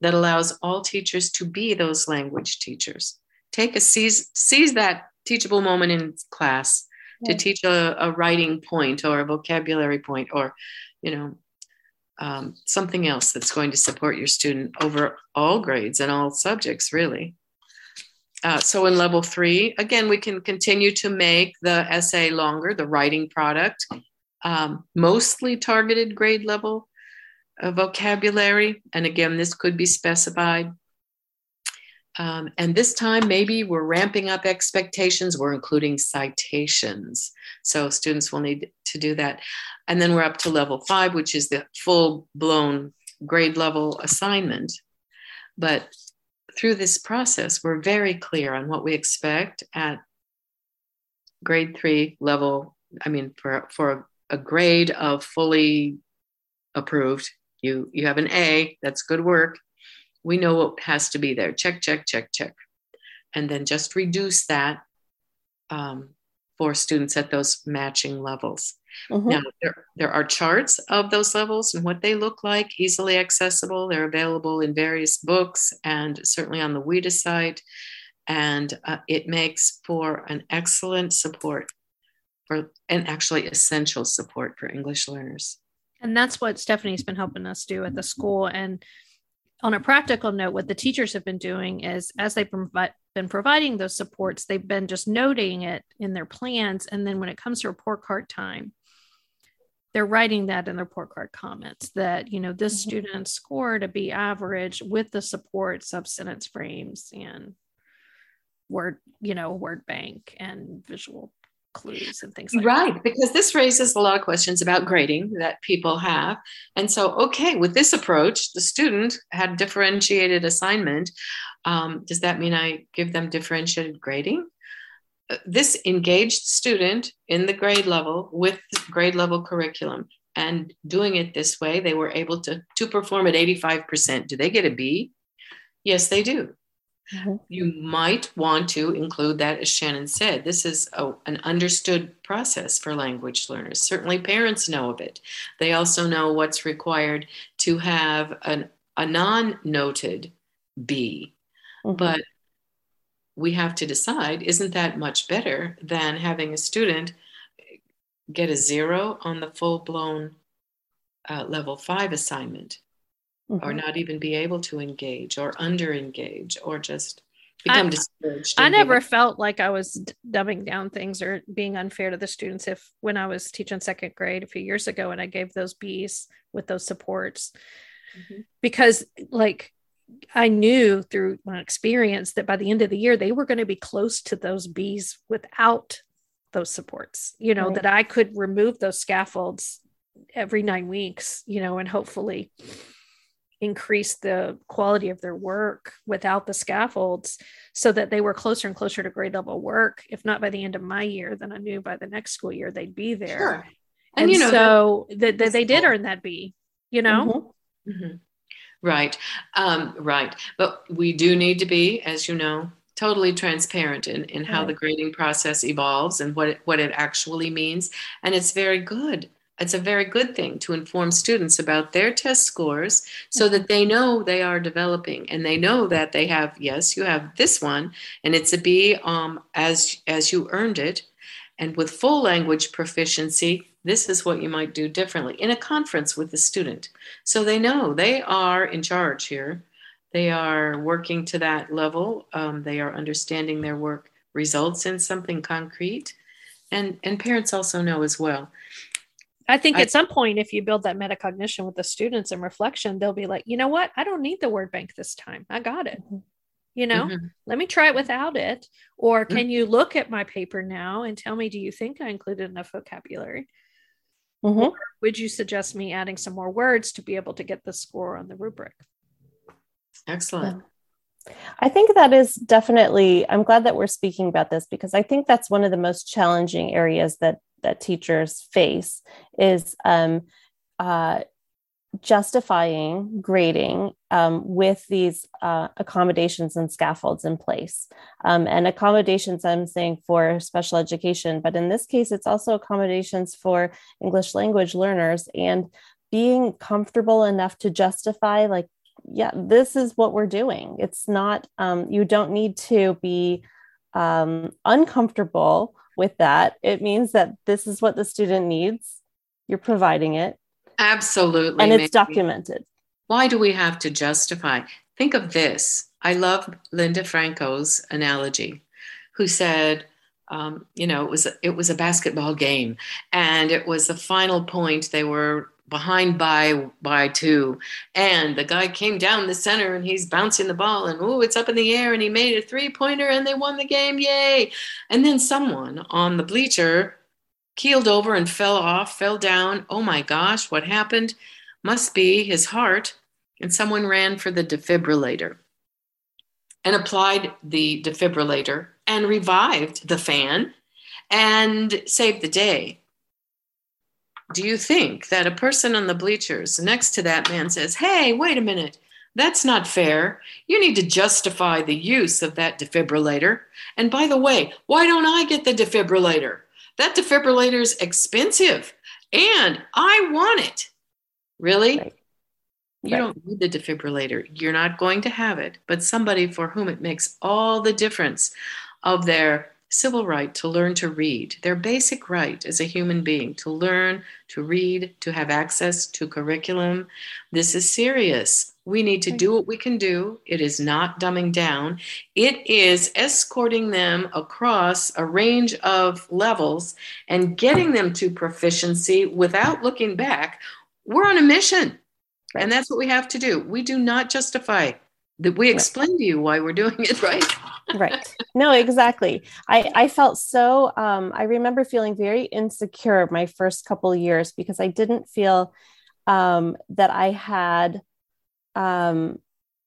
that allows all teachers to be those language teachers. Take a seize, seize that teachable moment in class yeah. to teach a, a writing point or a vocabulary point or, you know, um, something else that's going to support your student over all grades and all subjects, really. Uh, so in level three, again, we can continue to make the essay longer, the writing product, um, mostly targeted grade level uh, vocabulary. And again, this could be specified. Um, and this time, maybe we're ramping up expectations. We're including citations. So students will need to do that. And then we're up to level five, which is the full blown grade level assignment. But through this process, we're very clear on what we expect at grade three level. I mean, for, for a grade of fully approved, you, you have an A, that's good work we know what has to be there. Check, check, check, check. And then just reduce that um, for students at those matching levels. Mm-hmm. Now, there, there are charts of those levels and what they look like, easily accessible. They're available in various books and certainly on the WIDA site. And uh, it makes for an excellent support for, and actually essential support for English learners. And that's what Stephanie's been helping us do at the school. And on a practical note, what the teachers have been doing is as they've been providing those supports, they've been just noting it in their plans. And then when it comes to report card time, they're writing that in the report card comments that, you know, this mm-hmm. student scored a B average with the support sub sentence frames and word, you know, word bank and visual clues and things like right, that. because this raises a lot of questions about grading that people have. And so, okay, with this approach, the student had differentiated assignment. Um, does that mean I give them differentiated grading? Uh, this engaged student in the grade level with grade level curriculum and doing it this way, they were able to, to perform at 85%. Do they get a B? Yes, they do. Mm-hmm. You might want to include that, as Shannon said. This is a, an understood process for language learners. Certainly, parents know of it. They also know what's required to have an, a non noted B. Mm-hmm. But we have to decide isn't that much better than having a student get a zero on the full blown uh, level five assignment? Mm-hmm. or not even be able to engage or under engage or just become I, discouraged. I never felt like I was dumbing down things or being unfair to the students. If when I was teaching second grade a few years ago and I gave those B's with those supports, mm-hmm. because like I knew through my experience that by the end of the year, they were going to be close to those B's without those supports, you know, right. that I could remove those scaffolds every nine weeks, you know, and hopefully increase the quality of their work without the scaffolds so that they were closer and closer to grade level work if not by the end of my year then i knew by the next school year they'd be there sure. and, and you know so that the, the, they did earn that b you know mm-hmm. Mm-hmm. right um, right but we do need to be as you know totally transparent in, in how right. the grading process evolves and what it, what it actually means and it's very good it's a very good thing to inform students about their test scores so that they know they are developing and they know that they have yes you have this one and it's a b um, as as you earned it. And with full language proficiency this is what you might do differently in a conference with the student. So they know they are in charge here. They are working to that level. Um, they are understanding their work results in something concrete. And and parents also know as well I think I, at some point, if you build that metacognition with the students and reflection, they'll be like, you know what? I don't need the word bank this time. I got it. Mm-hmm. You know, mm-hmm. let me try it without it. Or can mm-hmm. you look at my paper now and tell me, do you think I included enough vocabulary? Mm-hmm. Or would you suggest me adding some more words to be able to get the score on the rubric? Excellent. I think that is definitely, I'm glad that we're speaking about this because I think that's one of the most challenging areas that that teachers face is um, uh, justifying grading um, with these uh, accommodations and scaffolds in place. Um, and accommodations, I'm saying for special education, but in this case, it's also accommodations for English language learners and being comfortable enough to justify, like, yeah, this is what we're doing. It's not, um, you don't need to be um, uncomfortable with that. It means that this is what the student needs. You're providing it. Absolutely. And it's maybe. documented. Why do we have to justify? Think of this. I love Linda Franco's analogy, who said, um, you know, it was it was a basketball game, and it was the final point. They were behind by by two. And the guy came down the center and he's bouncing the ball and oh it's up in the air and he made a three pointer and they won the game. Yay! And then someone on the bleacher keeled over and fell off fell down. Oh my gosh what happened? Must be his heart. And someone ran for the defibrillator and applied the defibrillator and revived the fan and saved the day do you think that a person on the bleachers next to that man says, Hey, wait a minute, that's not fair. You need to justify the use of that defibrillator. And by the way, why don't I get the defibrillator? That defibrillator is expensive and I want it. Really? Right. You right. don't need the defibrillator. You're not going to have it, but somebody for whom it makes all the difference of their civil right to learn to read, their basic right as a human being to learn, to read, to have access to curriculum. This is serious. We need to do what we can do. It is not dumbing down. It is escorting them across a range of levels and getting them to proficiency without looking back. We're on a mission. And that's what we have to do. We do not justify that we explain to you why we're doing it right right no exactly i i felt so um i remember feeling very insecure my first couple years because i didn't feel um that i had um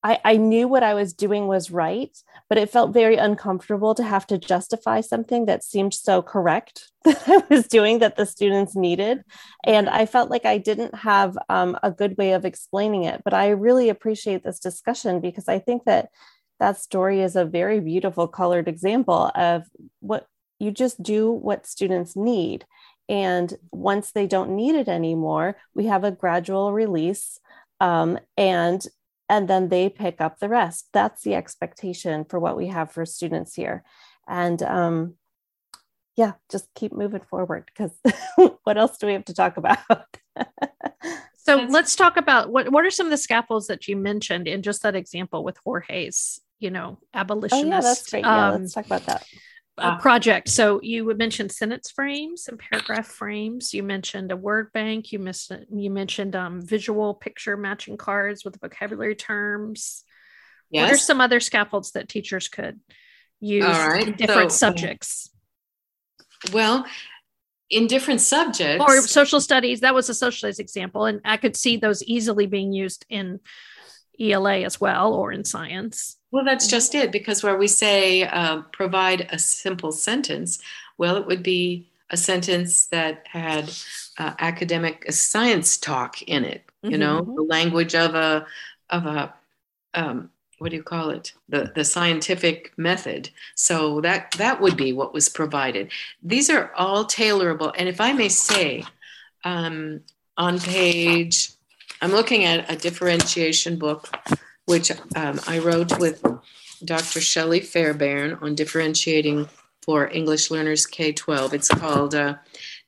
I, I knew what I was doing was right, but it felt very uncomfortable to have to justify something that seemed so correct that I was doing that the students needed. And I felt like I didn't have um, a good way of explaining it. But I really appreciate this discussion because I think that that story is a very beautiful colored example of what you just do what students need. And once they don't need it anymore, we have a gradual release um, and and then they pick up the rest. That's the expectation for what we have for students here. And um, yeah, just keep moving forward because what else do we have to talk about? so let's talk about what, what are some of the scaffolds that you mentioned in just that example with Jorge's, you know, abolitionist. Oh, yeah, that's great. Yeah, um, let's talk about that uh, project. So you would mention sentence frames and paragraph frames. You mentioned a word bank. You missed you mentioned um, visual picture matching cards with vocabulary terms. Yes. What are some other scaffolds that teachers could use in different so, subjects? Well, in different subjects or social studies that was a social studies example and i could see those easily being used in ela as well or in science well, that's just it, because where we say uh, provide a simple sentence, well, it would be a sentence that had uh, academic science talk in it. You mm-hmm. know, the language of a of a um, what do you call it? The the scientific method. So that that would be what was provided. These are all tailorable, and if I may say, um, on page, I'm looking at a differentiation book which um, I wrote with Dr. Shelley Fairbairn on differentiating for English learners K 12. It's called uh,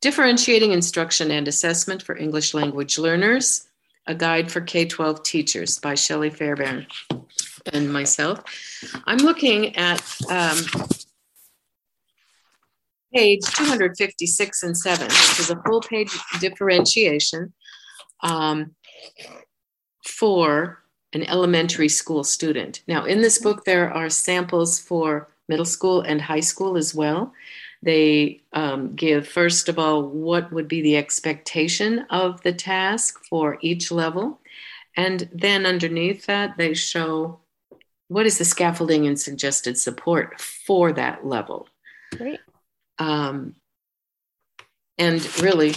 Differentiating Instruction and Assessment for English Language Learners A Guide for K 12 Teachers by Shelley Fairbairn and myself. I'm looking at um, page 256 and 7, which is a full page differentiation um, for an elementary school student. Now, in this book, there are samples for middle school and high school as well. They um, give, first of all, what would be the expectation of the task for each level. And then underneath that, they show what is the scaffolding and suggested support for that level. Great. Um, and really,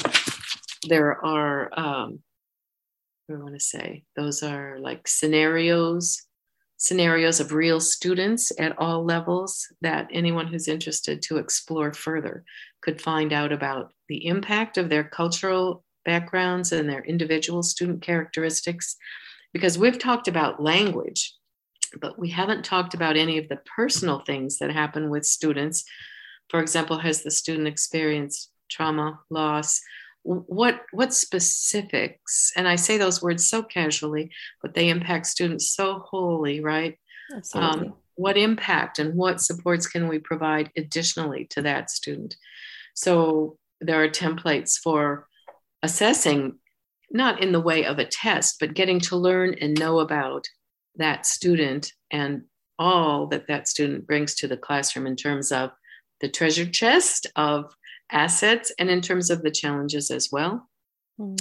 there are um, I want to say? Those are like scenarios, scenarios of real students at all levels that anyone who's interested to explore further could find out about the impact of their cultural backgrounds and their individual student characteristics. Because we've talked about language, but we haven't talked about any of the personal things that happen with students. For example, has the student experienced trauma, loss? What what specifics and i say those words so casually but they impact students so wholly right? Um, what impact and what supports can we provide additionally to that student? So there are templates for assessing not in the way of a test, but getting to learn and know about that student and all that that student brings to the classroom in terms of the treasure chest of assets and in terms of the challenges as well. Mm.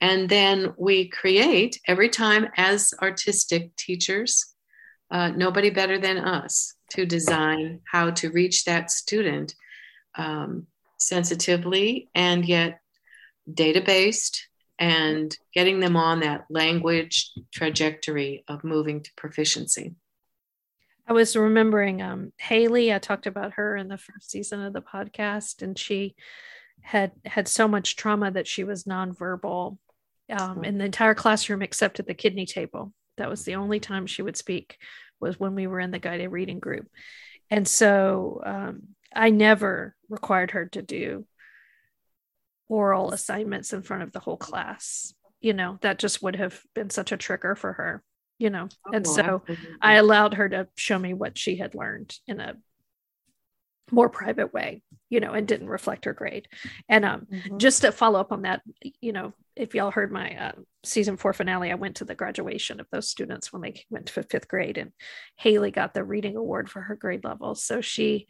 And then we create every time as artistic teachers, uh, nobody better than us to design how to reach that student um, sensitively and yet data based and getting them on that language trajectory of moving to proficiency. I was remembering um, Haley. I talked about her in the first season of the podcast, and she had had so much trauma that she was nonverbal um, in the entire classroom except at the kidney table. That was the only time she would speak was when we were in the guided reading group, and so um, I never required her to do oral assignments in front of the whole class. You know, that just would have been such a trigger for her, you know. Oh, and so absolutely. I allowed her to show me what she had learned in a more private way, you know, and didn't reflect her grade. And um, mm-hmm. just to follow up on that, you know, if y'all heard my uh, season four finale, I went to the graduation of those students when they went to fifth grade, and Haley got the reading award for her grade level. So she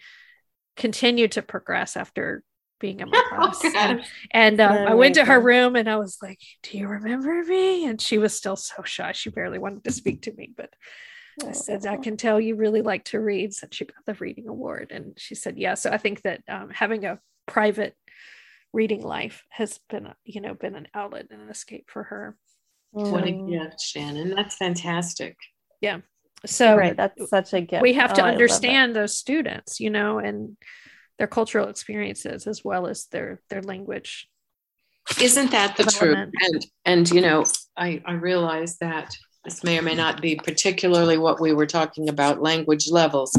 continued to progress after being in my oh, class. oh, and um, I went to her room and I was like, Do you remember me? And she was still so shy. She barely wanted to speak to me. But I said, I can tell you really like to read since you got the reading award. And she said, Yeah. So I think that um, having a private reading life has been, you know, been an outlet and an escape for her. What a gift, Shannon. That's fantastic. Yeah. So right, that's such a gift. We have to oh, understand those students, you know, and their cultural experiences as well as their their language isn't that the truth? and and you know i i realize that this may or may not be particularly what we were talking about language levels.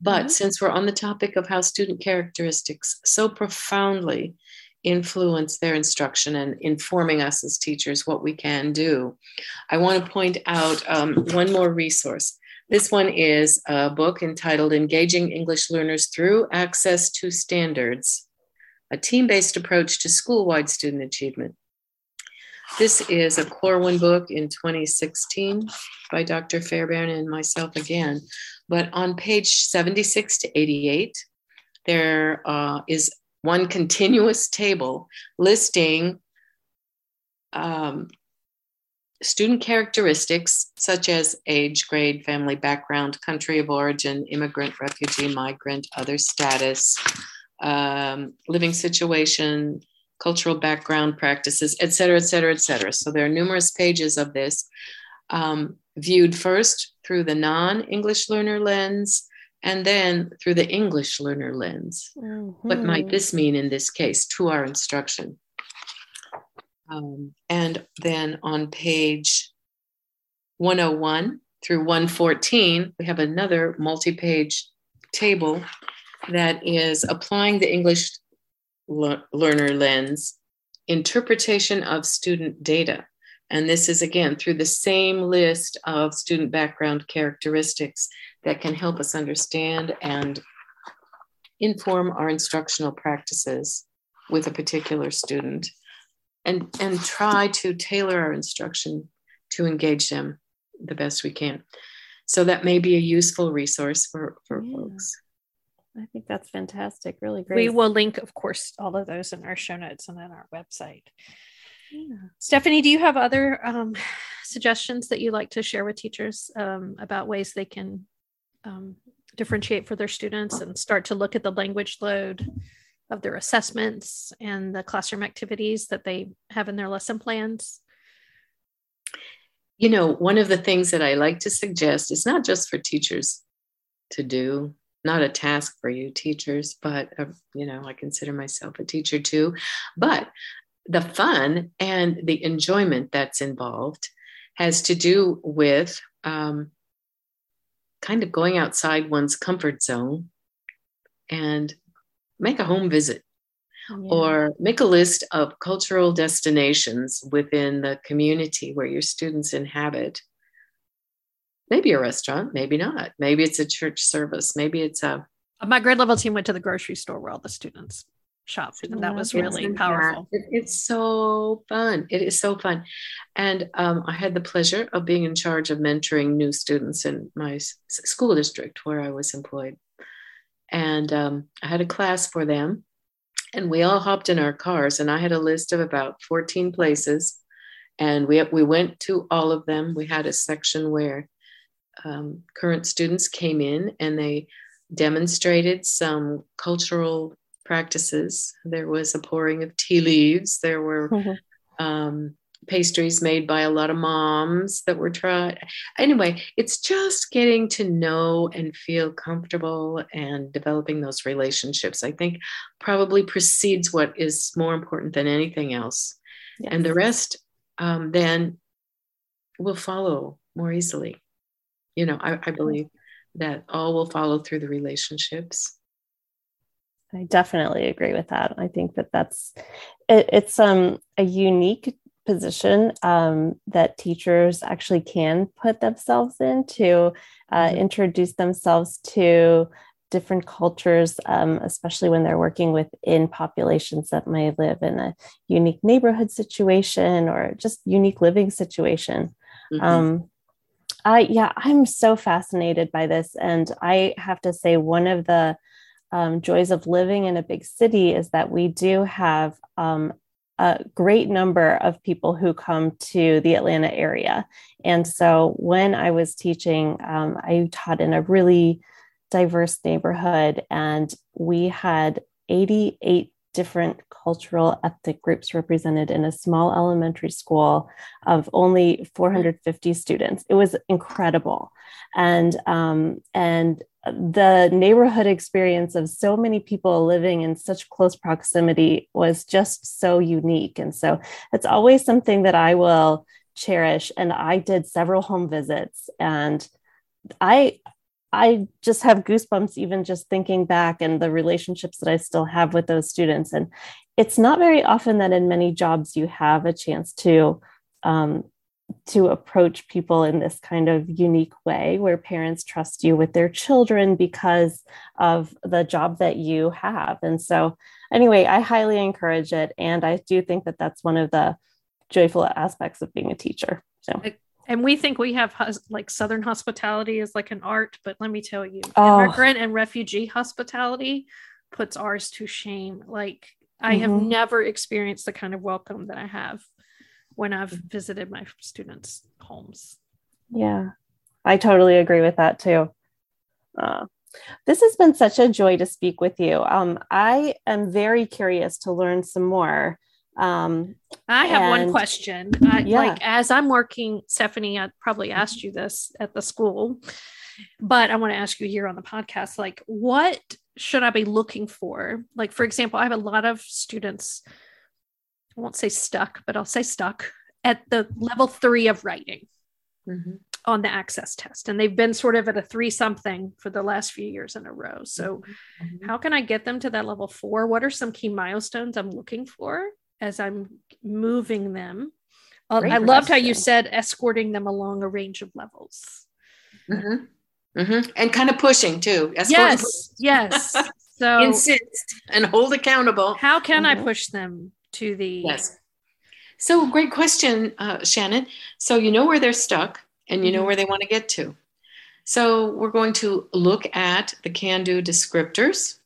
But mm-hmm. since we're on the topic of how student characteristics so profoundly influence their instruction and informing us as teachers what we can do i want to point out um, one more resource this one is a book entitled Engaging English Learners Through Access to Standards, a team based approach to school wide student achievement. This is a Corwin book in 2016 by Dr. Fairbairn and myself again. But on page 76 to 88, there uh, is one continuous table listing um, student characteristics such as age, grade, family background, country of origin, immigrant, refugee, migrant, other status, um, living situation, cultural background, practices, et cetera, et cetera, et cetera. So there are numerous pages of this um, viewed first through the non English learner lens and then through the English learner lens. Mm-hmm. What might this mean in this case to our instruction? Um, and then on page 101 through 114, we have another multi page table that is applying the English le- learner lens, interpretation of student data. And this is again through the same list of student background characteristics that can help us understand and inform our instructional practices with a particular student and and try to tailor our instruction to engage them the best we can. So that may be a useful resource for for yeah. folks. I think that's fantastic really great. we will link of course all of those in our show notes and on our website. Yeah. stephanie do you have other um, suggestions that you'd like to share with teachers um, about ways they can um, differentiate for their students and start to look at the language load of their assessments and the classroom activities that they have in their lesson plans? You know, one of the things that I like to suggest is not just for teachers to do, not a task for you teachers, but, uh, you know, I consider myself a teacher too. But the fun and the enjoyment that's involved has to do with um, kind of going outside one's comfort zone and make a home visit yeah. or make a list of cultural destinations within the community where your students inhabit. Maybe a restaurant, maybe not. Maybe it's a church service. Maybe it's a. My grade level team went to the grocery store where all the students shop. And that was really powerful. It, it's so fun. It is so fun. And um, I had the pleasure of being in charge of mentoring new students in my school district where I was employed. And um, I had a class for them. And we all hopped in our cars, and I had a list of about 14 places. And we, we went to all of them. We had a section where um, current students came in and they demonstrated some cultural practices. There was a pouring of tea leaves. There were mm-hmm. um, pastries made by a lot of moms that were tried. Anyway, it's just getting to know and feel comfortable and developing those relationships. I think probably precedes what is more important than anything else. Yes. And the rest um, then will follow more easily. You know, I, I believe that all will follow through the relationships. I definitely agree with that. I think that that's it, it's um a unique position um, that teachers actually can put themselves in to uh, mm-hmm. introduce themselves to different cultures, um, especially when they're working within populations that may live in a unique neighborhood situation or just unique living situation. Mm-hmm. Um, I yeah, I'm so fascinated by this, and I have to say one of the um, joys of living in a big city is that we do have um, a great number of people who come to the Atlanta area. And so when I was teaching, um, I taught in a really diverse neighborhood, and we had 88 different cultural ethnic groups represented in a small elementary school of only 450 students. It was incredible. And, um, and the neighborhood experience of so many people living in such close proximity was just so unique. And so it's always something that I will cherish. And I did several home visits and I I just have goosebumps even just thinking back and the relationships that I still have with those students. And it's not very often that in many jobs you have a chance to um, to approach people in this kind of unique way where parents trust you with their children because of the job that you have. And so, anyway, I highly encourage it. And I do think that that's one of the joyful aspects of being a teacher. So, and we think we have like Southern hospitality is like an art, but let me tell you, oh. immigrant and refugee hospitality puts ours to shame. Like, I mm-hmm. have never experienced the kind of welcome that I have when I've visited my students' homes. Yeah, I totally agree with that too. Uh, this has been such a joy to speak with you. Um, I am very curious to learn some more. Um, I have and, one question. I, yeah. Like, as I'm working, Stephanie, I probably asked you this at the school, but I want to ask you here on the podcast like, what should I be looking for? Like, for example, I have a lot of students I won't say stuck, but I'll say stuck at the level three of writing mm-hmm. on the access test. And they've been sort of at a three something for the last few years in a row. So, mm-hmm. how can I get them to that level four? What are some key milestones I'm looking for as I'm moving them? Uh, I loved how you said escorting them along a range of levels. Mm-hmm. Mm-hmm. And kind of pushing too. yes, yes. So insist and hold accountable. How can I mm-hmm. push them to the yes. So great question uh, shannon. So you know where they're stuck and you know mm-hmm. where they want to get to. So we're going to look at the can do descriptors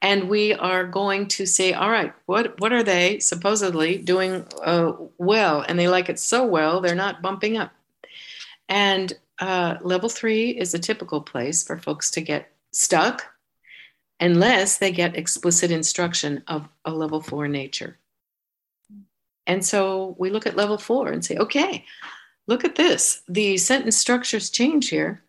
and we are going to say all right what what are they supposedly doing uh, well? And they like it so well they're not bumping up. And uh, level three is a typical place for folks to get stuck unless they get explicit instruction of a level four nature and so we look at level four and say, okay, look at this. The sentence structures change here.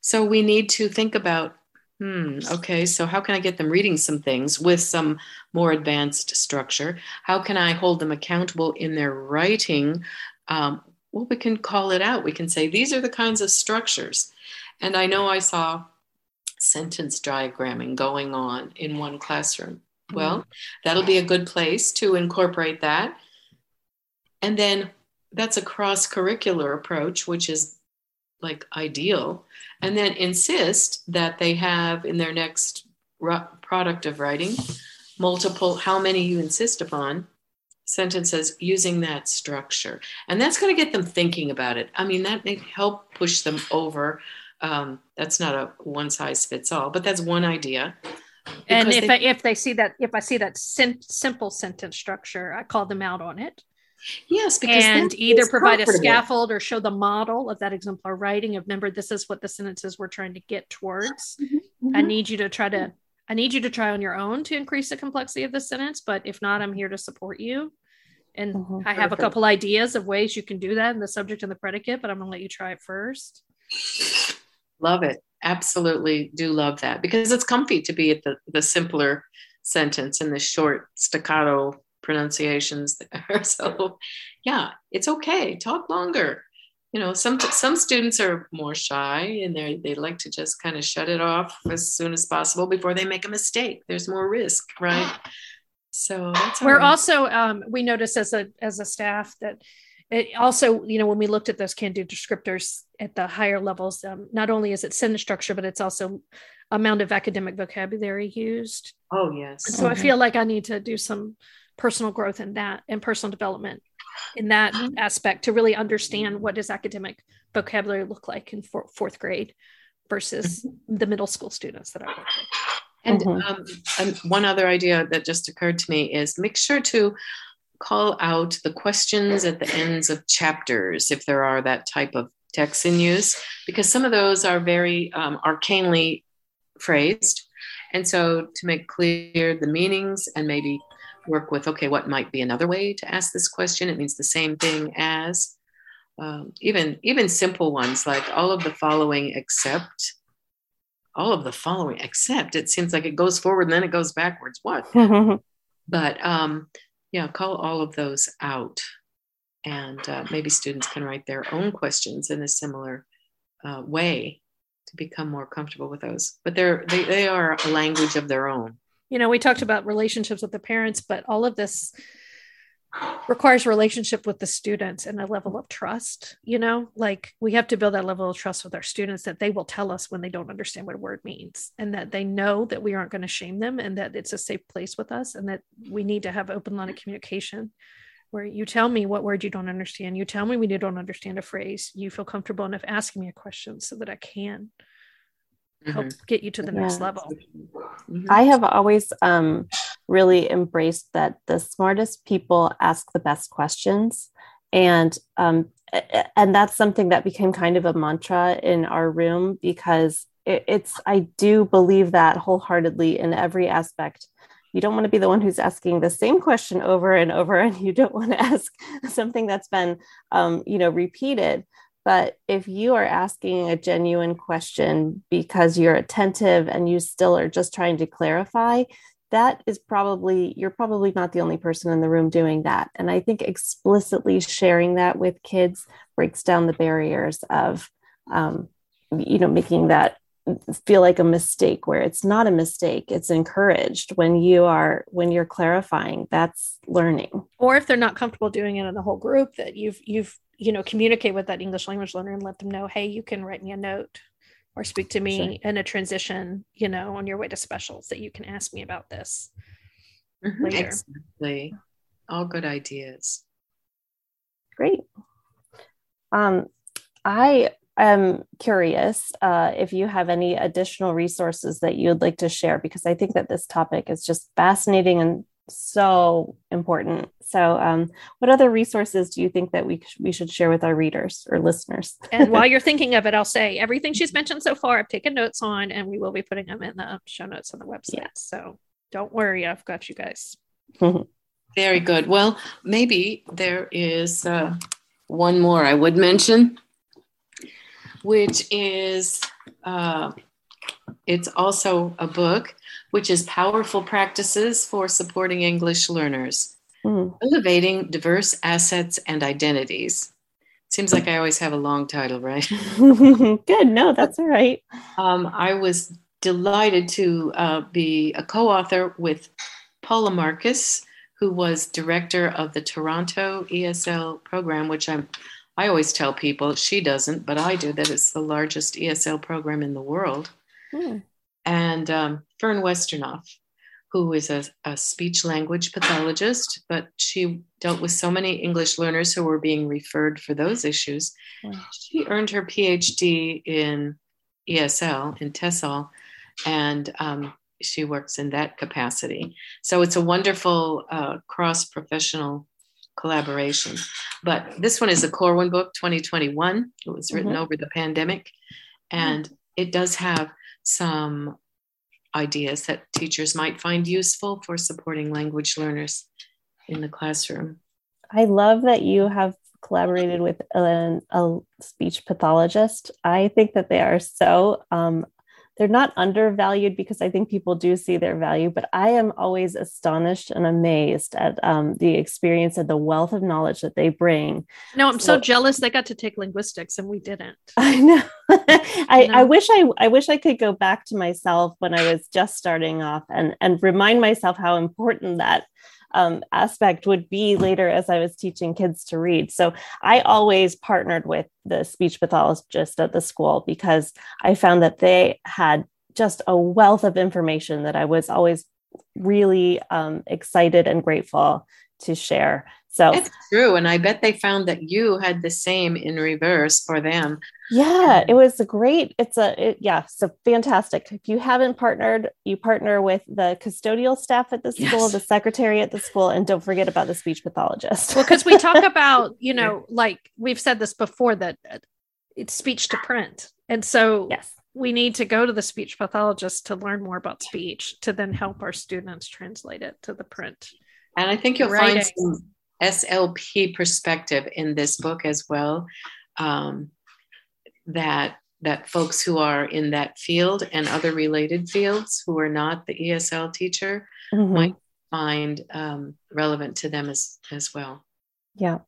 So we need to think about, hmm, okay, so how can I get them reading some things with some more advanced structure? How can I hold them accountable in their writing? Um, well, we can call it out. We can say, these are the kinds of structures. And I know I saw sentence diagramming going on in one classroom. Well, mm-hmm. that'll be a good place to incorporate that and then that's a cross curricular approach, which is like ideal. And then insist that they have in their next product of writing multiple, how many you insist upon sentences using that structure. And that's going to get them thinking about it. I mean, that may help push them over. Um, that's not a one size fits all, but that's one idea. And if they, I, if they see that if I see that sim- simple sentence structure, I call them out on it. Yes, because and either provide a scaffold or show the model of that exemplar writing. Of remember, this is what the sentences we're trying to get towards. Mm-hmm. I need you to try to. I need you to try on your own to increase the complexity of the sentence, but if not, I'm here to support you. And mm-hmm. I have Perfect. a couple ideas of ways you can do that in the subject and the predicate, but I'm going to let you try it first. Love it. Absolutely do love that because it's comfy to be at the, the simpler sentence and the short staccato pronunciations there. So, yeah, it's okay. Talk longer. You know, some some students are more shy and they they like to just kind of shut it off as soon as possible before they make a mistake. There's more risk, right? So we're also um, we notice as a as a staff that it also you know when we looked at those can do descriptors at the higher levels, um, not only is it sentence structure, but it's also amount of academic vocabulary used. Oh yes. so mm-hmm. I feel like I need to do some personal growth in that and personal development in that mm-hmm. aspect to really understand what does academic vocabulary look like in for, fourth grade versus mm-hmm. the middle school students that I work with. And, mm-hmm. um, and one other idea that just occurred to me is make sure to call out the questions at the ends of chapters if there are that type of text in use, because some of those are very um, arcanely phrased. And so to make clear the meanings and maybe work with, okay, what might be another way to ask this question? It means the same thing as. Um, even even simple ones like all of the following except all of the following except it seems like it goes forward and then it goes backwards what but um, yeah call all of those out and uh, maybe students can write their own questions in a similar uh, way to become more comfortable with those but they're they, they are a language of their own you know we talked about relationships with the parents but all of this requires relationship with the students and a level of trust you know? Like we have to build that level of trust with our students that they will tell us when they don't understand what a word means and that they know that we aren't going to shame them and that it's a safe place with us and that we need to have open line of communication where you tell me what word you don't understand you tell me when you don't understand a phrase you feel comfortable enough asking me a question so that i can help mm-hmm. get you to the yeah. next level. Mm-hmm. I have always um, really embraced that the smartest people ask the best questions. And um, and that's something that became kind of a mantra in our room because it, it's I do believe that wholeheartedly in every aspect. You don't want to be the one who's asking the same question over and over, and you don't want to ask something that's been, um, you know, repeated. But if you are asking a genuine question because you're attentive and you still are just trying to clarify, that is probably, you're probably not the only person in the room doing that. And I think explicitly sharing that with kids breaks down the barriers of, um, you know, making that feel like a mistake where it's not a mistake it's encouraged when you are when you're clarifying that's learning or if they're not comfortable doing it in the whole group that you've you've you know communicate with that english language learner and let them know hey you can write me a note or speak to me sure. in a transition you know on your way to specials that you can ask me about this mm-hmm. later exactly all good ideas great um i am curious uh, if you have any additional resources that you'd like to share because i think that this topic is just fascinating and so important. So, um, what other resources do you think that we we should share with our readers or listeners? and while you're thinking of it, I'll say everything she's mentioned so far, I've taken notes on, and we will be putting them in the show notes on the website. Yeah. So, don't worry, I've got you guys. Very good. Well, maybe there is uh, one more I would mention, which is uh, it's also a book which is Powerful Practices for Supporting English Learners, mm. Elevating Diverse Assets and Identities. Seems like I always have a long title, right? Good. No, that's all right. Um, I was delighted to uh, be a co author with Paula Markus, who was director of the Toronto ESL program, which I'm I always tell people she doesn't, but I do that it's the largest ESL program in the world. Hmm and um, Fern Westernoff, who is a, a speech language pathologist, but she dealt with so many English learners who were being referred for those issues. Wow. She earned her PhD in ESL, in TESOL, and um, she works in that capacity. So it's a wonderful uh, cross professional collaboration. But this one is a Corwin book, 2021. It was written Mhm. over the pandemic, and it does have some ideas that teachers might find useful for supporting language learners in the classroom. I love that you have collaborated with an, a speech pathologist. I think that they are so, um, they're not undervalued because I think people do see their value, but I am always astonished and amazed at um, the experience and the wealth of knowledge that they bring. No, I'm so So- jealous they got to take linguistics and we didn't. I know. I, You I wish I I wish I could go back to myself when I was just starting off and and remind myself how important that um, aspect would be later as I was teaching kids to read. So I always partnered with the speech pathologist at the school because I found that they had just a wealth of information that I was always really um, excited and grateful to share. So That's true. And I bet they found that you had the same in reverse for them. Yeah, it was a great. It's a it, yeah, so fantastic. If you haven't partnered, you partner with the custodial staff at the school, Yes. the secretary at the school, and don't forget about the speech pathologist. Well, because we talk about, you know, like we've said this before that uh, it's speech to print. And so yes, we need to go to the speech pathologist to learn more about speech to then help our students translate it to the print. And I think you'll Writing. find some SLP perspective in this book as well. Um, that that folks who are in that field and other related fields who are not the ESL teacher Mhm. might find um, relevant to them as as well. yeah,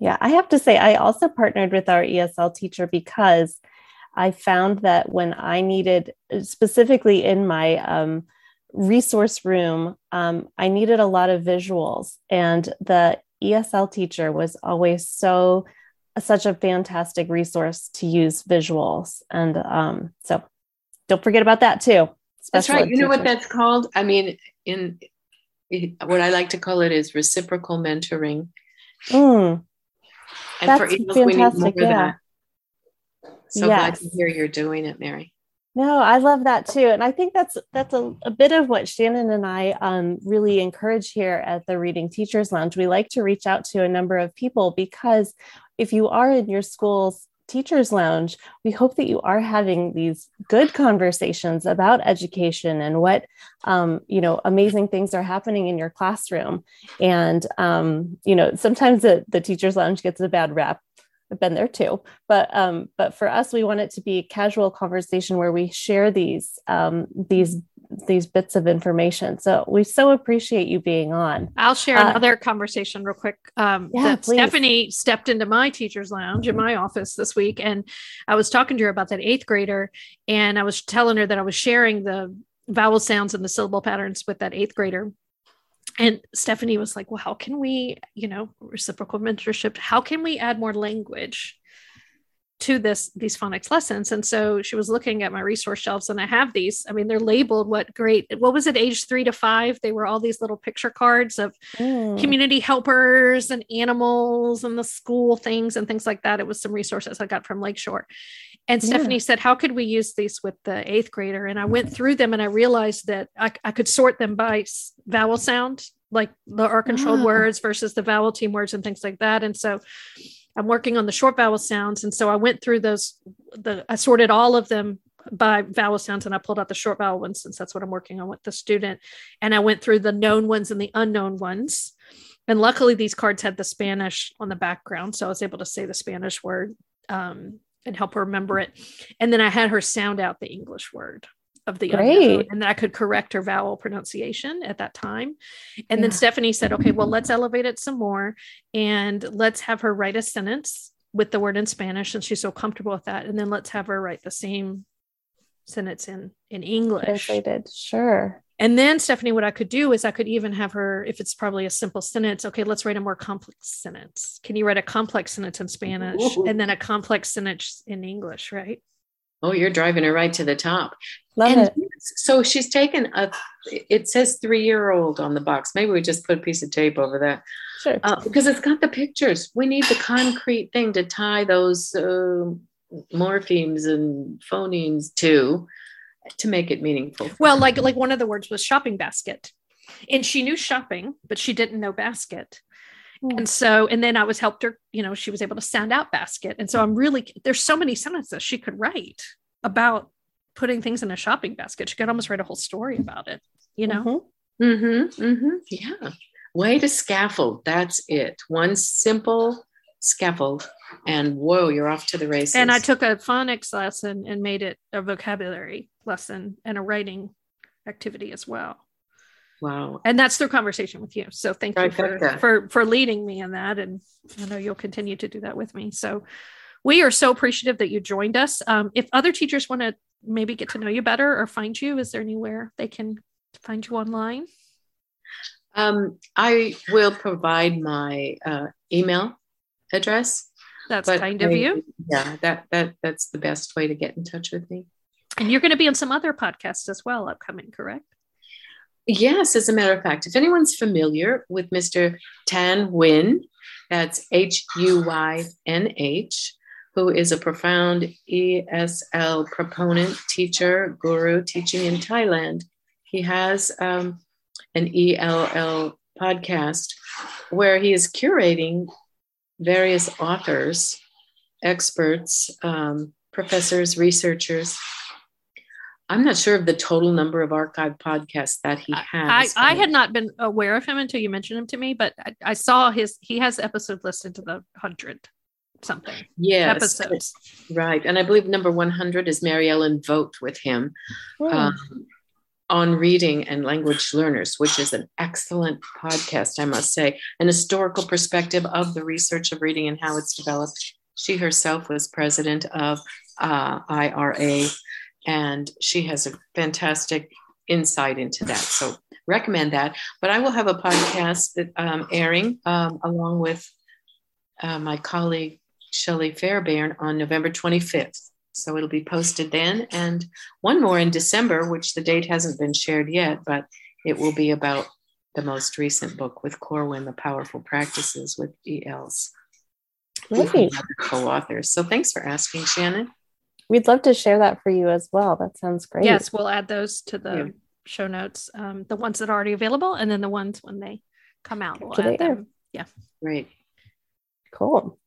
yeah. I have to say, I also partnered with our ESL teacher because I found that when I needed, specifically in my um, resource room, um, I needed a lot of visuals, and the ESL teacher was always so such a fantastic resource to use visuals, and um, so don't forget about that too. That's right. You know what that's called? I mean, in it, what I like to call it is reciprocal mentoring. Mm, And for That's ELs, we need more of fantastic, yeah. that. So glad to hear you're doing it, Mary. No, I love that too, and I think that's that's a, a bit of what Shannon and I um, really encourage here at the Reading Teachers Lounge. We like to reach out to a number of people because if you are in your school's teachers lounge, we hope that you are having these good conversations about education and what um, you know amazing things are happening in your classroom. And um, you know sometimes the the teachers lounge gets a bad rap. I've been there too, but um, but for us, we want it to be a casual conversation where we share these um, these these bits of information. So we so appreciate you being on. I'll share Uh, another conversation real quick. Um, Yeah. Stephanie stepped into my teacher's lounge in my office this week, and I was talking to her about that eighth grader, and I was telling her that I was sharing the vowel sounds and the syllable patterns with that eighth grader. And Stephanie was like, "Well, how can we, you know, reciprocal mentorship? How can we add more language to this these phonics lessons and so she was looking at my resource shelves and i have these i mean they're labeled what great what was it age three to five they were all these little picture cards of Mm. community helpers and animals and the school things and things like that it was some resources i got from lakeshore and Yeah. stephanie said how could we use these with the eighth grader and i went through them and i realized that i, I could sort them by vowel sound like the r controlled Ah. words versus the vowel team words and things like that and so I'm working on the short vowel sounds. And so I went through those, the I sorted all of them by vowel sounds and I pulled out the short vowel ones since that's what I'm working on with the student. And I went through the known ones and the unknown ones. And luckily these cards had the Spanish on the background. So I was able to say the Spanish word um, and help her remember it. And then I had her sound out the English word of the unknown, and then I could correct her vowel pronunciation at that time. And then Stephanie said, okay, well, let's elevate it some more and let's have her write a sentence with the word in Spanish, and she's so comfortable with that. And then let's have her write the same sentence in in English. Translated, sure. And then Stephanie, what I could do is I could even have her, if it's probably a simple sentence, okay, let's write a more complex sentence. Can you write a complex sentence in Spanish Ooh. and then a complex sentence in English, right? Oh, you're driving her right to the top. Love and it. so she's taken a. It says three-year-old on the box. Maybe we just put a piece of tape over that Sure. uh, because it's got the pictures. We need the concrete thing to tie those uh, morphemes and phonemes to to make it meaningful. Well, like like one of the words was shopping basket. And she knew shopping, but she didn't know basket. Hmm. And so, and then I was helped her, you know, she was able to sound out basket. And so I'm really, there's so many sentences she could write about putting things in a shopping basket. She could almost write a whole story about it, you know? Mhm. Mm-hmm, mm-hmm. Yeah. Way to scaffold. That's it. One simple scaffold, and whoa, you're off to the races. And I took a phonics lesson and made it a vocabulary lesson and a writing activity as well. wow. And that's through conversation with you. So thank you for, for for leading me in that. And I know you'll continue to do that with me. So we are so appreciative that you joined us. Um, if other teachers want to maybe get to know you better or find you, is there anywhere they can find you online? Um, I will provide my uh, email address. That's but kind of I- you. Yeah, that that that's the best way to get in touch with me. And you're going to be on some other podcasts as well upcoming, correct? Yes, as a matter of fact, if anyone's familiar with Mr. Tan Huynh, that's H U Y N H, who is a profound ESL proponent, teacher, guru teaching in Thailand. He has um, an ELL podcast where he is curating various authors, experts, um, professors, researchers. I'm not sure of the total number of archived podcasts that he I, has. I had not been aware of him until you mentioned him to me, but I, I saw his, he has episode listed to the hundred something yes, episodes. right. And I believe number 100 is Mary Ellen Vogt with him Hmm. um, on reading and language learners, which is an excellent podcast, I must say, an historical perspective of the research of reading and how it's developed. She herself was president of uh, IRA, and she has a fantastic insight into that. So recommend that. But I will have a podcast that um, airing um, along with uh, my colleague Shelley Fairbairn on November 25th. So it'll be posted then, and one more in December, which the date hasn't been shared yet, but it will be about the most recent book with Corwin, The Powerful Practices with ELs. Great. Co-authors. So thanks for asking, Shannon. We'd love to share that for you as well. That sounds great. Yes, we'll add those to the Yeah. show notes, um, the ones that are already available, and then the ones when they come out. We'll add air. them. Great. Cool.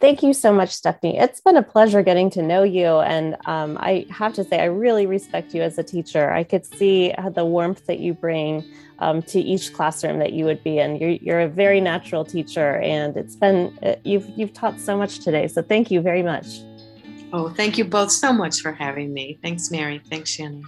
Thank you so much, Stephanie. It's been a pleasure getting to know you. And um, I have to say, I really respect you as a teacher. I could see uh, the warmth that you bring um, to each classroom that you would be in. You're, you're a very natural teacher, and it's been, uh, you've, you've taught so much today. So thank you very much. Oh, thank you both so much for having me. Thanks, Mary. Thanks, Shannon.